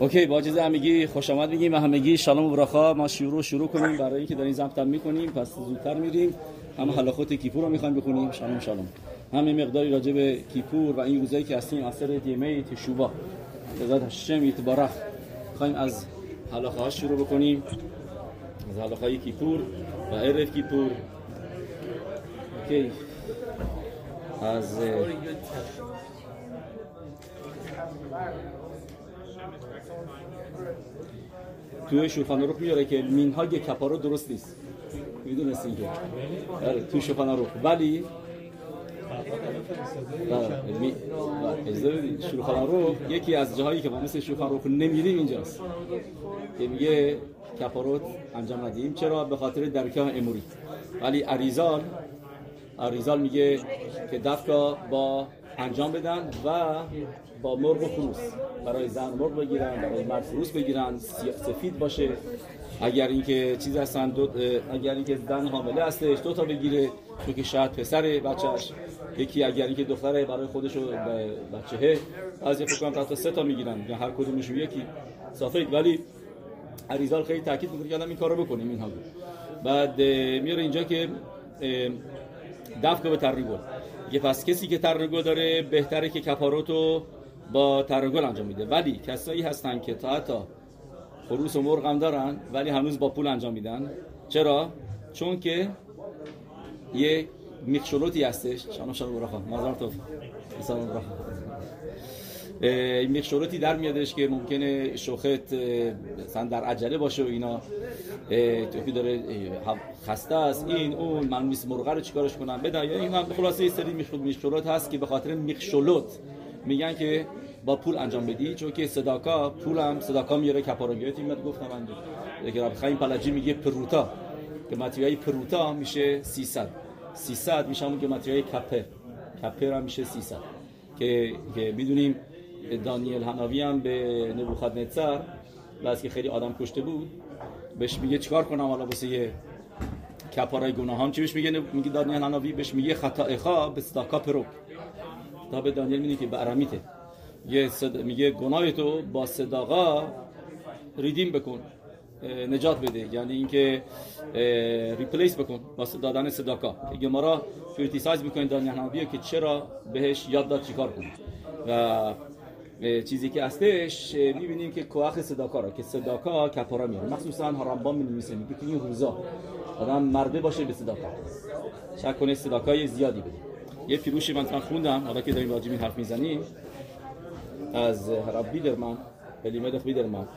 OK با اجازه همگی خوش آمد میگیم و همگی שלום וברכה. ما شروع شروع کنیم. برای اینکه داریم زمتم می‌کنیم پس زودتر میریم. هم הלכות כיפור رو می‌خوایم بخونیم. שלום שלום همه مقداری راجع به کیپور و این روزایی که هستیم עשרת ימי תשובה בעזרת השם יתברך خواهیم از הלכה ها شروع بکنیم. از הלכה کیپور و ערב כיפור. OK. از توی شوخان روخ میاره که مینهاگ کپارو درست نیست. می‌دونستین که آره توی شوخان روخ ولی شوخان روخ یکی از جاهایی که ما مثل شوخان روخ نمیریم اینجاست. که میگه کپاروت انجام ندیم. چرا؟ به خاطر درکه اموری. ولی اریزال اریزال میگه که دفکا با انجام بدن و با مرغ و خروس برای زن مرغ بگیرن برای مرد خروس بگیرن سفید باشه. اگر اینکه چیز هستن دو اگر اینکه زن حامله هستش دو تا بگیره. چون که شاید پسر بچهش یکی اگر اینکه دختره برای خودش و بچهه. از فکر کنم تا سه تا می‌گیرن. هر کدومشون یکی. سفید ولی عریضال خیلی تاکید می‌کنه که این کارو بکنیم اینها بعد میاره اینجا که دفکا به ترریگل یه پس کسی که ترگل داره بهتره که کپاروتو با ترگل انجام میده. ولی کسایی هستن که تا حتی خروس و مرغ هم دارن ولی هنوز با پول انجام میدن. چرا؟ چون که یه میخشولوتی هستش. شانو شانو براخان مازار توف سلام براخان میخشولوتی در میادش که ممکنه شوخت مثلا در عجله باشه و اینا. توفی داره خسته است. این اون من میس مرغ رو چیکارش کنم؟ بده یا این هم خلاصه یه سری هست که به خاطر میخشولوت میگن که با پول انجام بدی. چون که صداکا پولم صداکا میاره کپاروگیتی میاد گفتم من. که رب خیم پلاجی میگه پروتا. که ماتریای پروتا میشه 300 300 میشه همون که ماتریای کپه. کپه هم میشه 300 که که می‌دونیم دانیل هناوی هم به نبوخدنصر بس که خیلی آدم کشته بود بهش میگه چیکار کنم؟ حالا واسه یه כפרה ی گناهام چی بهش میگه؟ میگه דניאל הנביא بهش میگه חטאך בצדקה פרוק. کتاب دانیل میگه که به یه صد... میگه گناه تو با צדקה redeem بکن نجات بده. یعنی اینکه replace بکن با دادن צדקה. גמרא criticize می‌کنه דניאל הנביא که چرا بهش یاد داد چیکار کنه؟ و چیزی که هستش می‌بینیم که کوخ صداکا که صداکا کپارا میاره مخصوصا می نویسه میگه که این روزا آدم مرده باشه به صداکا. شک کنه صداکای زیادی بده یه پیروشی من خوندم حالا که داریم راجع حرف می‌زنیم. از رب بیدرمن الیمدخ بیدرمن.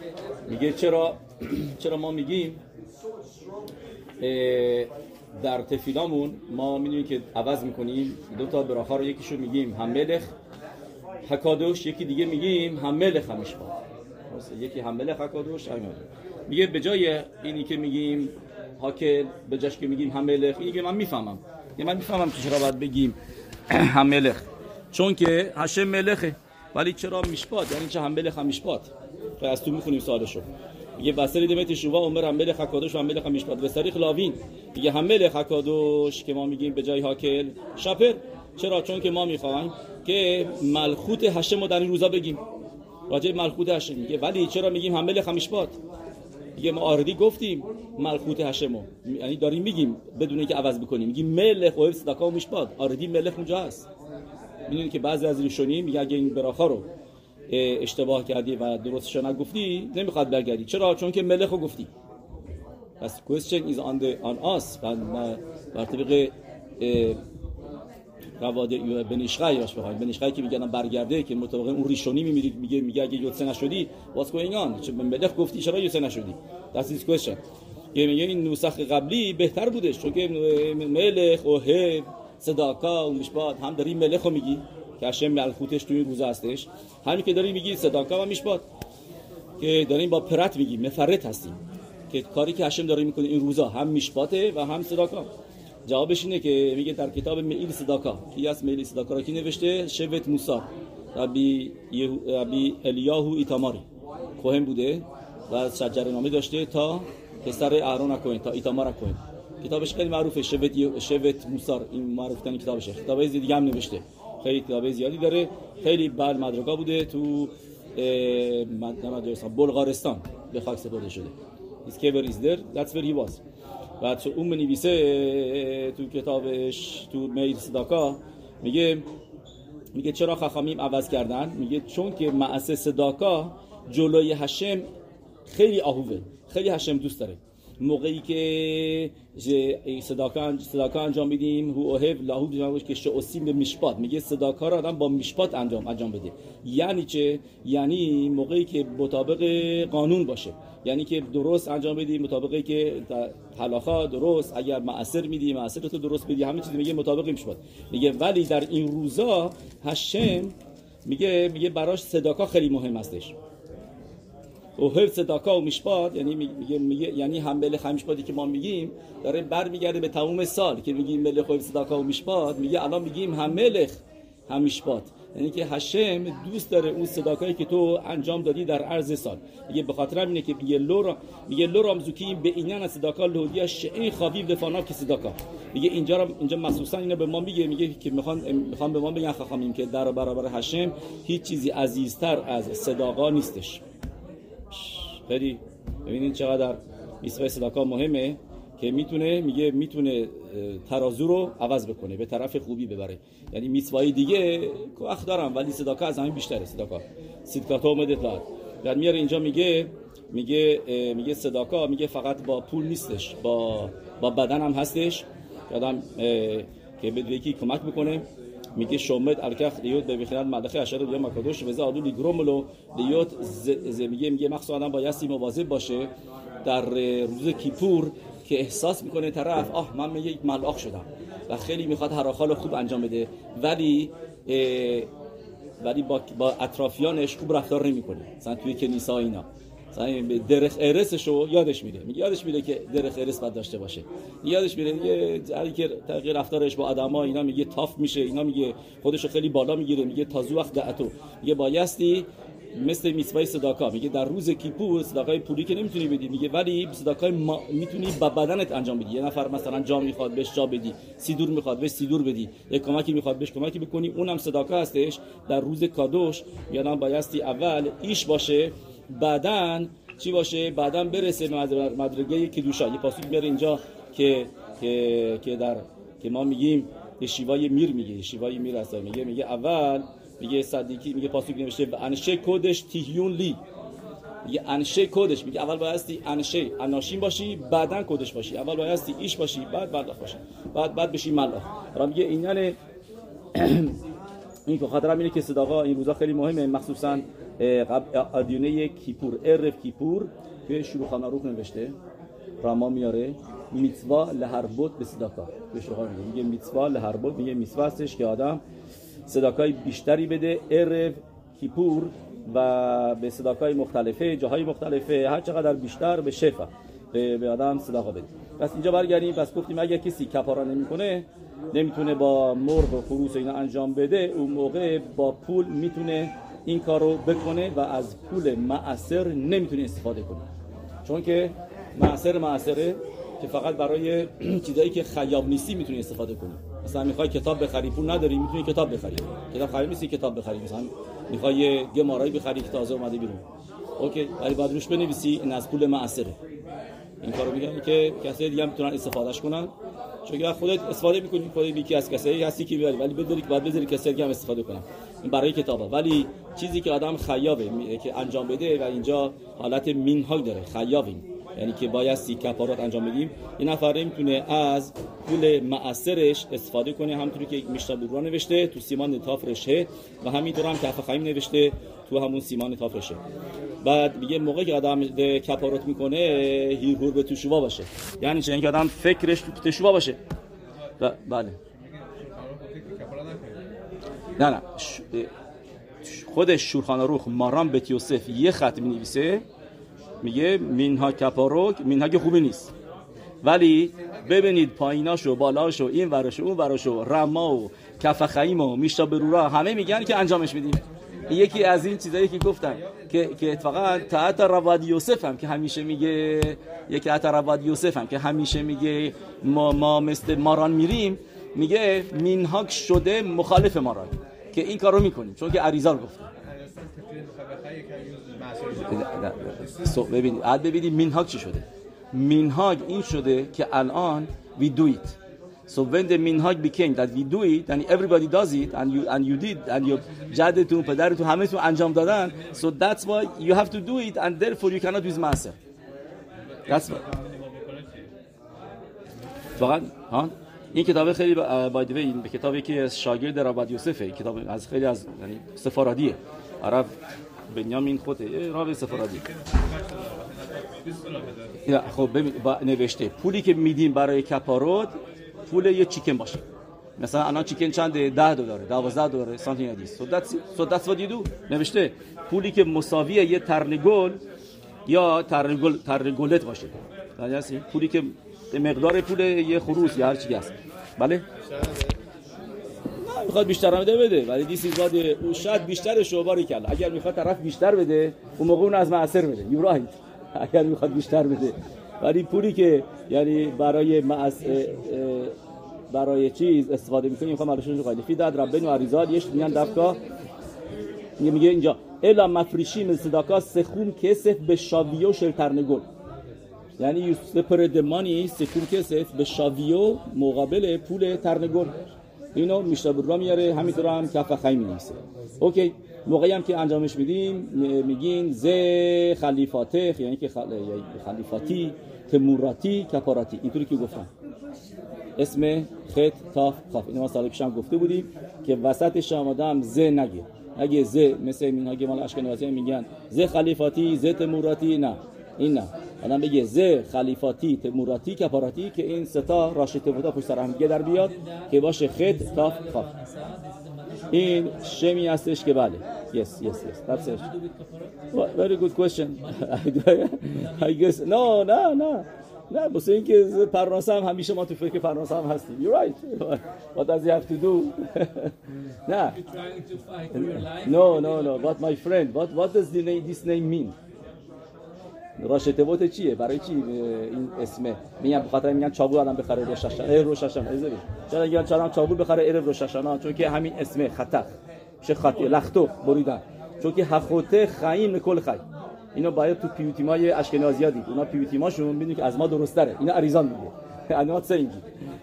میگه چرا چرا ما میگیم در تفیلامون ما می‌دونیم که عوض می‌کنیم. دو تا براخا رو یکیشو میگیم هم ملخ حکادوش یکی دیگه میگیم همش با یکی ملخ حکادوش میگه به جای اینی که میگیم هاکل به جاش که میگیم ملخ اینی که من می‌فهمم. یه من می‌فهمم که چرا باید بگیم ملخ چون که هشم ملخه. ولی چرا میشپاد یعنی چه ملخ هم میشپاد از تو می‌خونیم سوالشو. میگه بسری دمت شووا عمر ملخ حکادوش و هم میشپاد به طریق لاوین. میگه ملخ حکادوش که ما میگیم به جای هاکل شپر چرا؟ چون که ما می‌خوایم که ملخوت هشم رو در این روزا بگیم. راجع ملخوت هشم میگه. ولی چرا میگیم هم میشپاد دیگه ما آردی گفتیم ملخوت هشمو یعنی داریم میگیم بدون اینکه عوض بکنیم. میگیم ملخ و صدقه و میشپاد آردی ملخ اونجا هست. می‌دونید که بعضی از ریشونی میگه اگه این براخا رو اشتباه کردی و درستش نگفتی نمی‌خواد برگردی. چرا؟ چون که ملخ رو گفتی. پس question is on the on us. و بر طبق رواد بنیشخای راش بخوایم بنیشخای که میگن برگرده که مطابق اون ریشونی میمیرید میگه میگه اگه یوتسه نشدی going on چه ملخ گفتی چرا یوتسه نشدی؟ His question. که میگه این نسخ قبلی بهتر بودش چون که ملخ و هب صداقا و مشبات هم داری ملخ رو میگی. که هشم ملخوتش توی روزه هستش. همین که داری میگی صداقا و مشبات که داریم با پرت میگیم مفرت هستیم. که کاری که هشم داره می‌کنه این روزا هم میشپاته و هم صداقا. جوابش اینه که میگه در کتاب میل صداقا. کی از میل صداقا را؟ کی نوشته؟ شوت موسی. ربی ربی الیاهو ایتاماری. کوهن بوده و شجر نامه داشته تا پسر اهرون کوهن تا ایتامار کوهن کتابش خیلی معروفه. شوت شوت موسی. این معروف ترین کتابشه. کتاب دیگه هم نوشته. خیلی کتاب زیادی داره. خیلی بر مدرکا بوده تو بلغارستان. به خاک سپرده شده. His kever is there. That's where he was. و تو اون منویسه تو کتابش تو میل صداکا میگه میگه چرا خخامیم عوض کردن؟ میگه چون که معسه صداکا جلوی هشم خیلی آهوه خیلی هشم دوست داره. موقعی که صداکا صداکا انجام میدیم هو اوهب لاهو بیمارش که شعوسیم به میشپات میگه صداکا رو آدم با میشپات انجام انجام بده. یعنی چه؟ یعنی موقعی که مطابق قانون باشه. یعنی که درست انجام بدی مطابقی که حلاخا درست اگر معصر میدی معصر تو درست بدی همه چیز میگه مطابق میشه میگه ولی در این روزا هشم میگه میگه براش صداکا خیلی مهم هستش. و حفظ صداکا و میشپاد یعنی میگه میگه یعنی هم بله خمیشپادی که ما میگیم داره برمیگرده به تمام سال. که میگیم ملخ حفظ صداکا و میشپاد میگه الان میگیم هم ملخ هم میشپاد یعنی که هشم دوست داره اون صداکایی که تو انجام دادی در عرض سال. میگه به خاطر اینه که میگه لورا میگه لورام زوکی به اینان صداکا لودیا شعی خاویب لفانا که صداکا میگه اینجا اینجا مخصوصا اینو به ما میگه میگه که می‌خوان می‌خوان به ما بگن خخامیم که در برابر هشم هیچ چیزی عزیزتر از صداقا نیستش. خیلی ببینید چقدر میسوای صداکا مهمه. که می‌تونه میگه می‌تونه ترازو رو عوض بکنه به طرف خوبی ببره. یعنی میسوای دیگه وقت دارم ولی صداکا از همین بیشتره صداکا صداکا اومده لاد در میاره اینجا میگه میگه میگه صداکا میگه فقط با پول نیستش با با بدن هم هستش. آدم که به یکی کمک بکنه. میگه شومد الکخ دیوت به بخیرت مدخه اشاره بیا مکادوش و زادو لیگروملو دیوت میگه میگه مخصوصا آدم بایستی مواظب باشه. در روز کیپور که احساس می‌کنه طرف آه من یک ملاخ شدم و خیلی می‌خواد هراخال خوب انجام بده. ولی ولی با, با اطرافیانش خوب رفتار نمی‌کنه. مثلا توی کنیسا اینا. درخ ارسش رو یادش میره میگه یادش میره که درخ ارس باید داشته باشه. یادش میره میگه هر که تغییر رفتارش با آدما اینا میگه تاف میشه اینا میگه خودش خیلی بالا می‌گیره میگه تازو وقت دعتو میگه بایستی مثل میسوای صداکا میگه در روز کیپور صداکای پولی که نمی‌تونی بدی. میگه ولی صداکای ما... می‌تونی با بدنت انجام بدی. یه نفر مثلا جا می‌خواد بهش جا بدی. سیدور می‌خواد بهش سیدور بدی. یه کمکی می‌خواد بهش کمکی بکنی. اونم صداکا هستش. در روز کادوش یادم بایستی اول ایش باشه بعدن چی باشه؟ بعدا برسه مدرگه کدوشا یه پاسوک میاره اینجا که که که در که ما میگیم شیوای میر میگه. شیوای میر هست. میگه میگه اول میگه صدیقی میگه پاسوک نوشته و انشه کدش تیهیون لی. میگه انشه کدش میگه اول بایستی انشه. اناشین باشی بعدا کدش باشی. اول بایستی ایش باشی بعد بعد باشی. بعد بعد بشی ملاخ را میگه این یعنی این که خاطر اینه که صداقا این روزا خیلی مهمه. مخصوصا ادیونه کیپور ارف کیپور که شروع روح نوشته. راما میاره. میتوا لهربوت به صداقا. به شروع میگه میتوا لهربوت میگه میتوا هستش که آدم صداکای بیشتری بده ارف کیپور و به صداکای مختلفه جاهای مختلفه هر چقدر بیشتر به شفا به, آدم صداقا بده. پس اینجا برگردیم. پس گفتیم اگر کسی کفارا نمی‌کنه نمی‌تونه با مرغ و خروس اینا انجام بده اون موقع با پول می‌تونه این کار رو بکنه و از پول معصر نمی‌تونه استفاده کنه. چون که معصر معصره که فقط برای چیزایی که خیاب نیستی می‌تونی استفاده کنی. مثلا می‌خوای کتاب بخری پول نداری می‌تونی کتاب بخری. کتاب خرید نیستی کتاب بخری. مثلا می‌خوای گمارایی بخری که تازه اومده بیرون. اوکی ولی بعد روش بنویسی این از پول معصره این کارو میگن که کسی دیگه می‌تونن استفادهش کنن. چون خودت استفاده می‌کنی خودت یکی از کسایی هستی که بیاری ولی بدونی که بعد بذاری کسی دیگه هم استفاده کنن. این برای کتابه ولی چیزی که آدم خیابه که انجام بده و اینجا حالت مینهاگ داره خیابیم یعنی که بایستی کفارات انجام بدیم. این نفر می‌تونه از پول معصرش استفاده کنه همونطوری که میشتا برو نوشته تو سیمان تافرشه و همینطور هم کف خیم نوشته تو همون سیمان تافرشه بعد میگه موقعی که آدم کفارات می‌کنه هیرهور به توشوا باشه. یعنی چه اینکه آدم فکرش تو توشوا باشه. و بله. نه نه. خودش شورخانه روخ مارام بیت یوسف یه خط می نویسه میگه مینها کپاروک مینها که خوبی نیست. ولی ببینید پاییناشو بالاشو این ورشو اون ورشو رما و کف خیم و میشتا برورا همه میگن که انجامش میدیم. یکی از این چیزایی که گفتم که که اتفاقا تحت رواد یوسف هم که همیشه میگه یکی تحت رواد یوسف هم که همیشه میگه ما, ما مثل ماران میریم میگه مینهاک شده مخالف ماران که این کارو می‌کنیم. چون که عریضا گفتم سو ببینید بعد ببینید مینهاگ چی شده? مینهاگ این شده که الان we do it. So when the minhag became that we do it and everybody does it and you and you did and your جدتون پدرتون همه تو انجام دادن so that's why you have to do it and therefore you cannot use master that's why. واقعا ها؟ این کتاب خیلی با این به کتابی که از شاگرد رابط یوسفه کتاب از خیلی از یعنی سفارادیه. عرب بنیامین خوده راوی سفارادی. خب ببین نوشته پولی که میدیم برای کپارود پول یه چیکن باشه. مثلا الان چیکن چند 10 دلاره 12 دلاره سانتی that's what you do نوشته پولی که مساوی یه ترنگول یا ترنگول ترنگولت باشه. یعنی پولی که مقدار پول یه خروس یا هر چی هست. بله؟ می‌خواد بیشتر هم بده ولی دیسی زاد او شاید بیشتر شوباری کرد. اگر می‌خواد طرف بیشتر بده اون موقع اون از معصر بده. یو رایت اگر می‌خواد بیشتر بده. ولی پولی که یعنی برای معص برای چیز استفاده می‌کنیم می‌خوام علشون قایلی فی داد و عریضات یش میگن دفکا میگه اینجا. الا مفریشی من صداکا سخون کسف به شاویو شلترنگل یعنی the money سکون کسف به شاویو مقابل پول ترنگل اینو میشتبر را میاره همینطور هم کف خیلی میمیسه اوکی موقعی هم که انجامش میدیم میگین ز خلیفاته یعنی که خلیفاتی تموراتی کپاراتی. اینطوری که گفتم. اسم خط تاف خاف اینو ما سال پیشم گفته بودیم که وسطش هم آدم ز نگه. اگه ز مثل این مال اشکنوازی میگن ز خلیفاتی ز تموراتی نه. این نه آدم بگه ز خلیفاتی تموراتی کپاراتی که این ستا راشته بودا پشت سر هم در بیاد که باشه خط تاف خاف این شمی هستش که بله. Yes yes yes. That's it. Very good question. I guess no no no. نه بسه اینکه پرناسه هم همیشه ما تو فکر پرناسه هم هستیم. You're right. What does he have to do? نه. No no no. But my friend what what does the name, this name mean? راشته بوت چیه؟ برای چی این اسمه؟ میگن بخاطر میگن چابو آدم بخره روش ششن روش ششن ازاری چرا میگن چرا چابو بخره؟ ارو روش ششن چون که همین اسمه خطر. چه خطی لختو بریدن. چون که حخوته خیم کل خی اینا باید تو پیوتیمای اشکنازی دید اونا پیوتیماشون می‌دونی که از ما درست تره اینا اریزان میگه انا سنگی.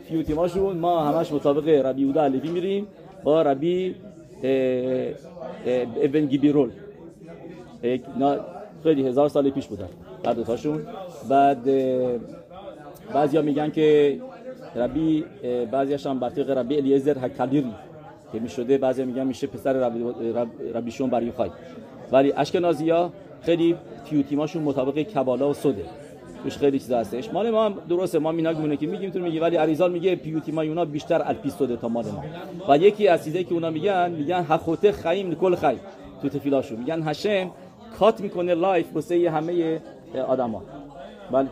پیوتیماشون ما همش مطابق ربی اودا علیفی میریم با ربی ابن گیبیرول. خیلی هزار سال پیش بودن. هر دوتاشون بعد بعضیا میگن که ربی بعضیش هم برطیق ربی الیزر حکلیری که می‌شده بعضی میگن میشه پسر ربی ربیشون بر خواهی. ولی اشکنازی ها خیلی تیوتیماشون مطابق کبالا و سده توش خیلی چیز هستش. مال ما هم درسته ما میناگ مونه که میگیم تو میگی ولی عریزال میگه پیوتیما اونا بیشتر الپیستوده تا مال ما. و یکی از چیزایی که اونا میگن میگن حخوته خیم کل خی تو تفیلاشون. میگن هشم کات می‌کنه لایف واسه همه آدما بله.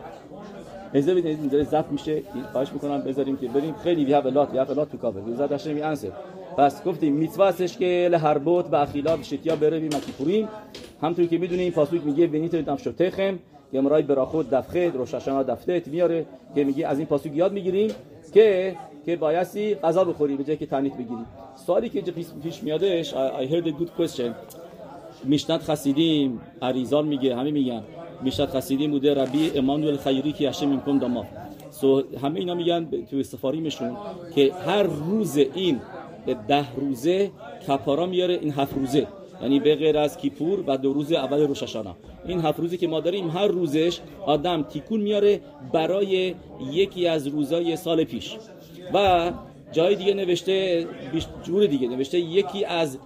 اجازه بدید اینجا ضبط میشه. خواهش می‌کنم بذاریم که بریم. خیلی وی هاف لات وی هاف لات تو کاور وی زاد می انسر پس گفتیم میتوا هستش که لهربوت به اخیلا شتیا بره بی مکیپوریم همونطور که می‌دونیم پاسوک میگه بنیت دم شتخم که مرای برا خود دفخه روشاشانا دفته میاره که میگه از این پاسوک یاد می‌گیریم که که بایستی غذا بخوری به جای که تنیت بگیری سوالی که پیش میادش I heard a good question. میشنت خسیدیم عریزان میگه همه میگن. میشنت خسیدیم بوده. ربی امانوئل خیری که هشم میکن داما. سو همه اینا میگن تو سفاریمشون که هر روز این ده روزه کپارا میاره این هفت روزه. یعنی به غیر از کیپور و دو روز اول روششانا این هفت روزی که ما داریم هر روزش آدم تیکون میاره برای یکی از روزای سال پیش. و جای دیگه نوشته جور دیگه نوشته یکی از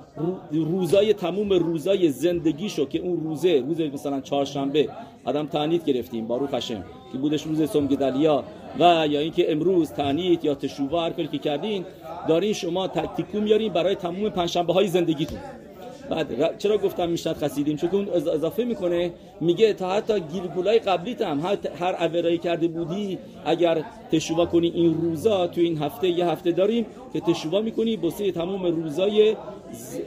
روزای تموم روزای زندگیشو که اون روزه روز مثلا چهارشنبه آدم تعنیت گرفتیم بارو خشم که بودش روز سمگدلیا و یا اینکه امروز تعنیت یا تشووا هر که کردین دارین شما تکتیکو میارین برای تموم پنجشنبه های زندگیتون. بعد چرا گفتم می‌شد خسیدیم؟ چون اضافه می‌کنه میگه تا حتی گیرگولای قبلیت هم هر اورایی کرده بودی اگر تشووا کنی این روزا تو این هفته یه هفته داریم که تشووا می‌کنی بسه تمام روزای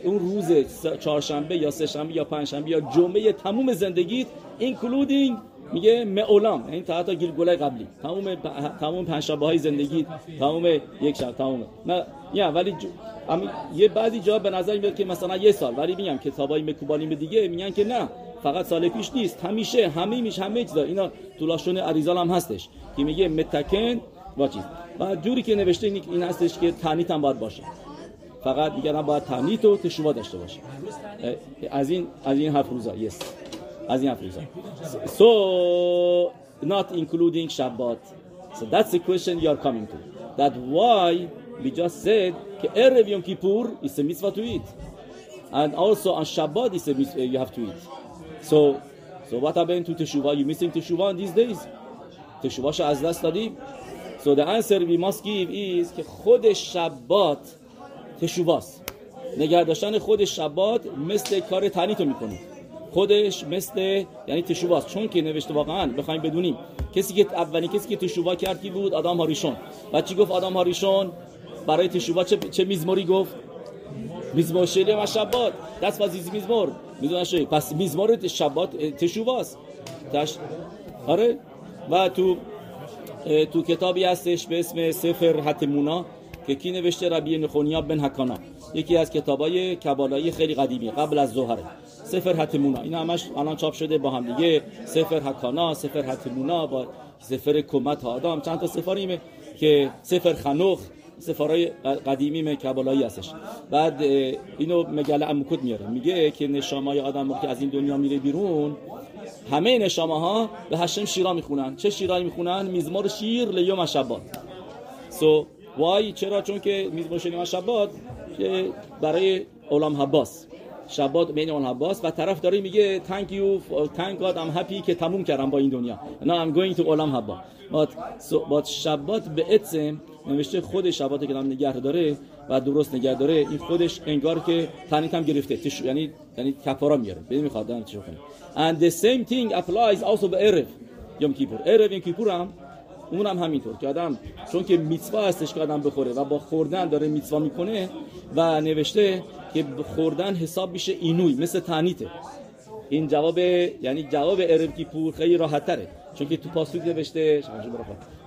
اون روز چهارشنبه یا سهشنبه یا پنجشنبه یا جمعه تموم زندگیت including میگه معلام این تا حتی گلگله قبلی. تمام تمام پنج های زندگی تمام یک شب تمام. نه یا ولی یه بعضی جا به نظر میاد که مثلا یه سال ولی میگم کتابای مکوبالیم دیگه میگن که نه فقط سال پیش نیست. همیشه همه میش همه چیزا. اینا طولاشون عریزال هم هستش که میگه متکن با چیز. و جوری که نوشته این هستش که تنیت هم باید باشه. فقط میگن باید تنیت و تشوبا داشته باشه. از این از این هفت روزا. از این هفت روزا so not including Shabbat so that's the question you are coming to that why we just said که Erev Yom Kippur is a mitzvah to eat and also on Shabbat is a mitzvah you have to eat so so what happened to Teshuvah you missing Teshuvah in these days تشوباش از دست دادیم so the answer we must give is که خود شبات تشوباست نگه داشتن خود شبات مثل کار تنیتو می‌کنه خودش مثل یعنی تشوباست چون که نوشته واقعا بخوایم بدونیم کسی که اولین کسی که تشوبا کرد کی بود؟ آدم هاریشون. و چی گفت آدم هاریشون؟ برای تشوبا چه, چه میزموری گفت؟ میزمور شلی و شبات دست وزیز میزمور. می‌دونن پس میزمور شبات تشوباست تش... آره. و تو تو کتابی هستش به اسم سفر حتمونا که کی نوشته؟ ربی نخونیا بن حکانا. یکی از کتابای کبالایی خیلی قدیمی قبل از ظهره. سفر حتمونا این همش الان چاپ شده با هم دیگه. سفر حکانا سفر حتمونا با سفر کمت آدم چند تا سفاریمه که سفر خنوخ سفارای قدیمی کبالایی هستش. بعد اینو مگل امکود میاره. میگه که نشامای آدم که از این دنیا میره بیرون همه نشامه ها به هشم شیرا می‌خونن. چه شیرایی می‌خونن؟ میزمار شیر لیوم شبات سو so, وای چرا؟ چون که میزمار شیر شبات که برای اولام حباس. شبات بین اون حباس و طرف داره میگه thank you thank God I'm happy که تموم کردم با این دنیا. Now I'm going to اولام حبا but شبات به اتسم نوشته خود شبات که نگه داره و درست نگه داره این خودش انگار که تنیت هم گرفته. تش... یعنی یعنی کفارا میاره. بدون می‌خواد دارم چه کنه and the same thing applies also به عرف یوم کیپور عرف یوم کیپور هم اون هم همینطور که آدم چون که میتوا هستش که آدم بخوره و با خوردن داره میتوا می‌کنه و نوشته که خوردن حساب میشه اینوی مثل تنیته. این جواب یعنی جواب عرف کیپور خیلی راحت تره چون که تو پاسوک نوشته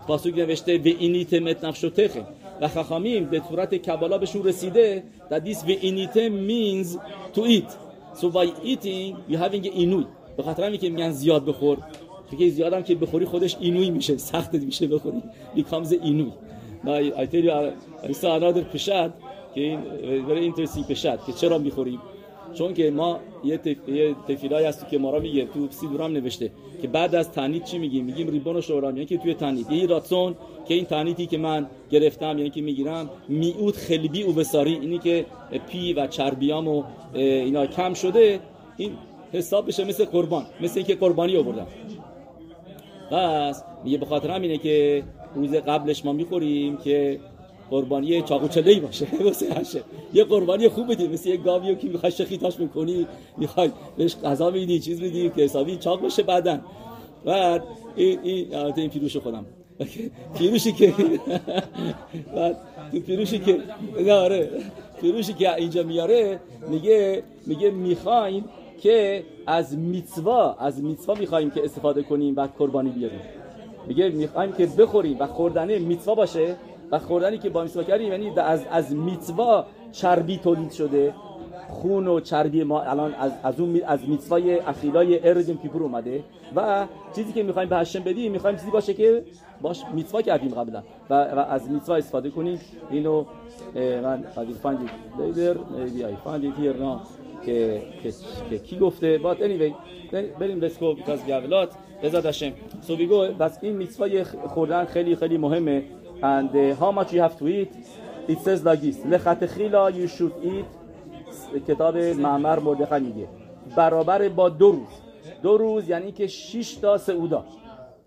پاسوک نوشته و اینیت مت نفشو تخه. و خخامیم به صورت کبالا بهشون رسیده that this و اینیت means to eat. So by eating you having اینوی. به خاطر همین که میگن زیاد بخور. که زیاد هم که بخوری خودش اینوی میشه سخت میشه بخوری. Becomes اینوی. I tell you I که این very interesting پشد که چرا می‌خوریم؟ چون که ما یه, تف... یه تفیلای هست که ما را میگه تو سیدورام نوشته که بعد از تنید چی میگیم؟ میگیم ریبون و شورام یعنی که توی تنید یه راتسون که این تنیدی که من گرفتم یعنی که می‌گیرم میعود خلبی او بساری اینی که پی و چربیام و اینا کم شده این حساب بشه مثل قربان مثل اینکه قربانی آوردم. بس میگه به خاطر همینه که روز قبلش ما می‌خوریم که قربانی چاقو باشه. واسه هشه یه قربانی خوب بدی. مثل یه گاویو که می‌خوای شخیتاش می‌کنی می‌خوای بهش غذا میدی چیز میدی که حسابی چاق باشه بعدن بعد این این این پیروش خودم. پیروشی که بعد تو پیروشی که آره. پیروشی که اینجا میاره میگه میگه می‌خوایم که از میتوا از میتوا می‌خوایم که استفاده کنیم و قربانی بیاریم. میگه می‌خوایم که بخوریم و خوردنه میتوا باشه. و خوردنی که با میتوا کردیم یعنی از از میتوا چربی تولید شده. خون و چربی ما الان از از اون از میتوای اخیلای اردیم کیپور اومده. و چیزی که می‌خوایم به هشم بدیم می‌خوایم چیزی باشه که باش میتوا کردیم قبلا. و, و از میتوا استفاده کنیم. اینو من later maybe I find it here now که, که, کی گفته. But anyway بریم have a lot. بذات هشم go. بس این میتوای خوردن خیلی خیلی مهمه. And uh, how much you have to eat? It says like this. لخت you should eat. کتاب معمر مردخی میگه. برابر با دو روز. دو روز یعنی که 6 تا سعودا.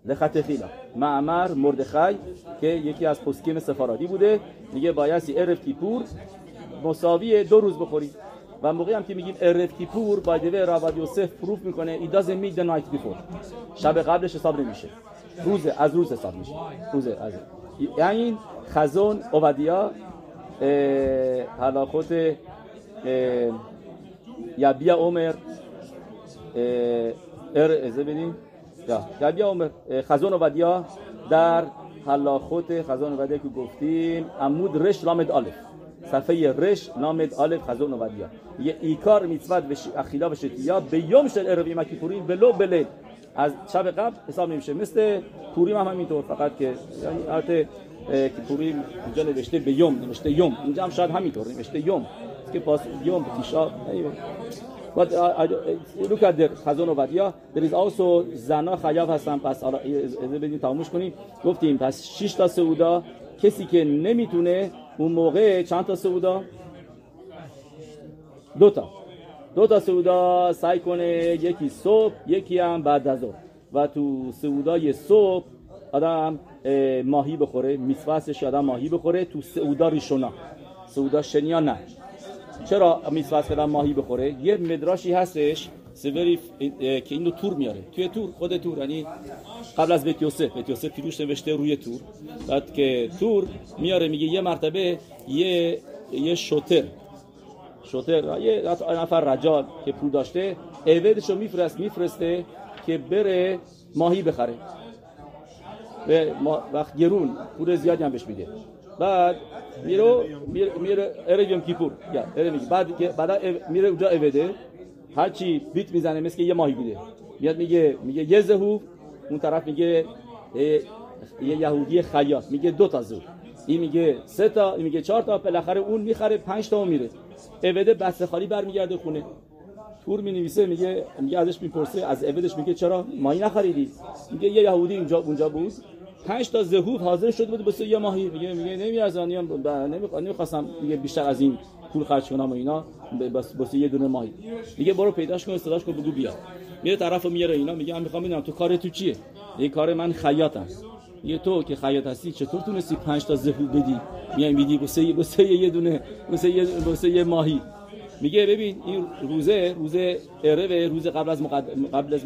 لخط خیلا معمر مردخی که یکی از پسکیم سفارادی بوده میگه بایستی ارف کیپور مساوی دو روز بخوری. و موقعی هم که میگیم ارف کیپور با دوی رابد یوسف پروف می‌کنه ای mean the night before. شب قبلش حساب نمیشه. روز از روز حساب میشه. روز از یعنی خزون اوودیا حلاخوت یبیا عمر ار ازه بدیم. یا عمر خزان و ودیا در حلاخوت خزان و ودیا که گفتیم عمود رش لامد آلف. صفحه رش لامد آلف خزان و ودیا یه ایکار میتوت و اخیلا و شتیا به یوم شل اروی مکی پوریم بلو بلیل از شب قبل حساب نمیشه. مثل پوریم هم همینطور فقط که یعنی البته که پوریم اینجا نوشته به یوم نوشته یوم. اینجا هم شاید همینطور نوشته یوم. که پاس یوم تیشا But uh, the خزان و ودیا there is also زنا خیاب هستن. پس حالا بدین تمومش کنیم. گفتیم پس 6 تا سعودا کسی که نمی‌تونه اون موقع چند تا سعودا دو تا. دو تا سعودا سعی کنه یکی صبح یکی هم بعد از ظهر. و تو سعودای صبح آدم ماهی بخوره میسواسش آدم ماهی بخوره تو سعودا ریشونا. سعودا شنیا نه. چرا میسواس کردن ماهی بخوره؟ یه مدراشی هستش سوری که اینو تور میاره. توی تور خود تور یعنی قبل از بیت یوسف. بیت یوسف پیروش نوشته روی تور. بعد که تور میاره میگه یه مرتبه یه یه شوتر. شوتر یه نفر رجال که پول داشته رو میفرست میفرسته که بره ماهی بخره. به وقت گرون پول زیادی هم بهش میده. بعد میره میره میره کیپور. بعد بعد میره اونجا اوده هر چی بیت می‌زنه مثل یه ماهی بوده. میاد میگه میگه یه زهو اون طرف میگه یه یهودی خیاط. میگه دو تا زهو. این میگه سه تا این میگه چهار تا بالاخره اون می‌خره پنج تا میره. اوده بسته خالی برمیگرده خونه. تور می نویسه میگه میگه ازش می‌پرسه از اودش میگه چرا ماهی نخریدی؟ میگه یه یهودی اونجا اونجا بود. پنج تا زهوف حاضر شده بود واسه یه ماهی. میگه میگه نمیارزانیم نمی‌خواستم میگه بیشتر از این پول خرج کنم و اینا. واسه یه دونه ماهی. میگه برو پیداش کن استداش کن بگو بیا. میره طرفو میاره اینا میگه من می‌خوام ببینم تو کار تو چیه؟ یه کار من خیاطم یه تو که خیاط هستی چطور تونستی پنج تا زهو بدی؟ میای میدی واسه واسه یه دونه واسه یه واسه یه ماهی. میگه ببین این روزه روزه ערב ه روز قبل از قبل از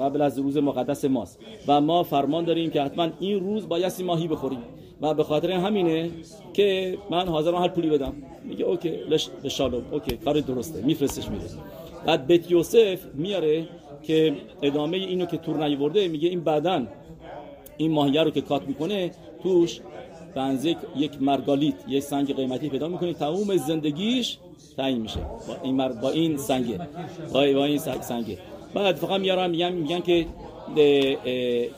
قبل از روز مقدس ماست. و ما فرمان داریم که حتما این روز بایستی ماهی بخوریم. و به خاطر همینه که من حاضرم هر پولی بدم. میگه OK לך לשלום OK کار درسته. میفرستش میره. بعد بیت یوسف میاره که ادامه اینو که טור نیورده میگه این بعدن این ماهیه رو که کات می‌کنه توش بنزه یک مرگالیت یک سنگ قیمتی پیدا می‌کنه تمام زندگیش تعیین میشه با این مر... با این سنگه. با, این سنگه. بعد فقط میارم میگن میگن که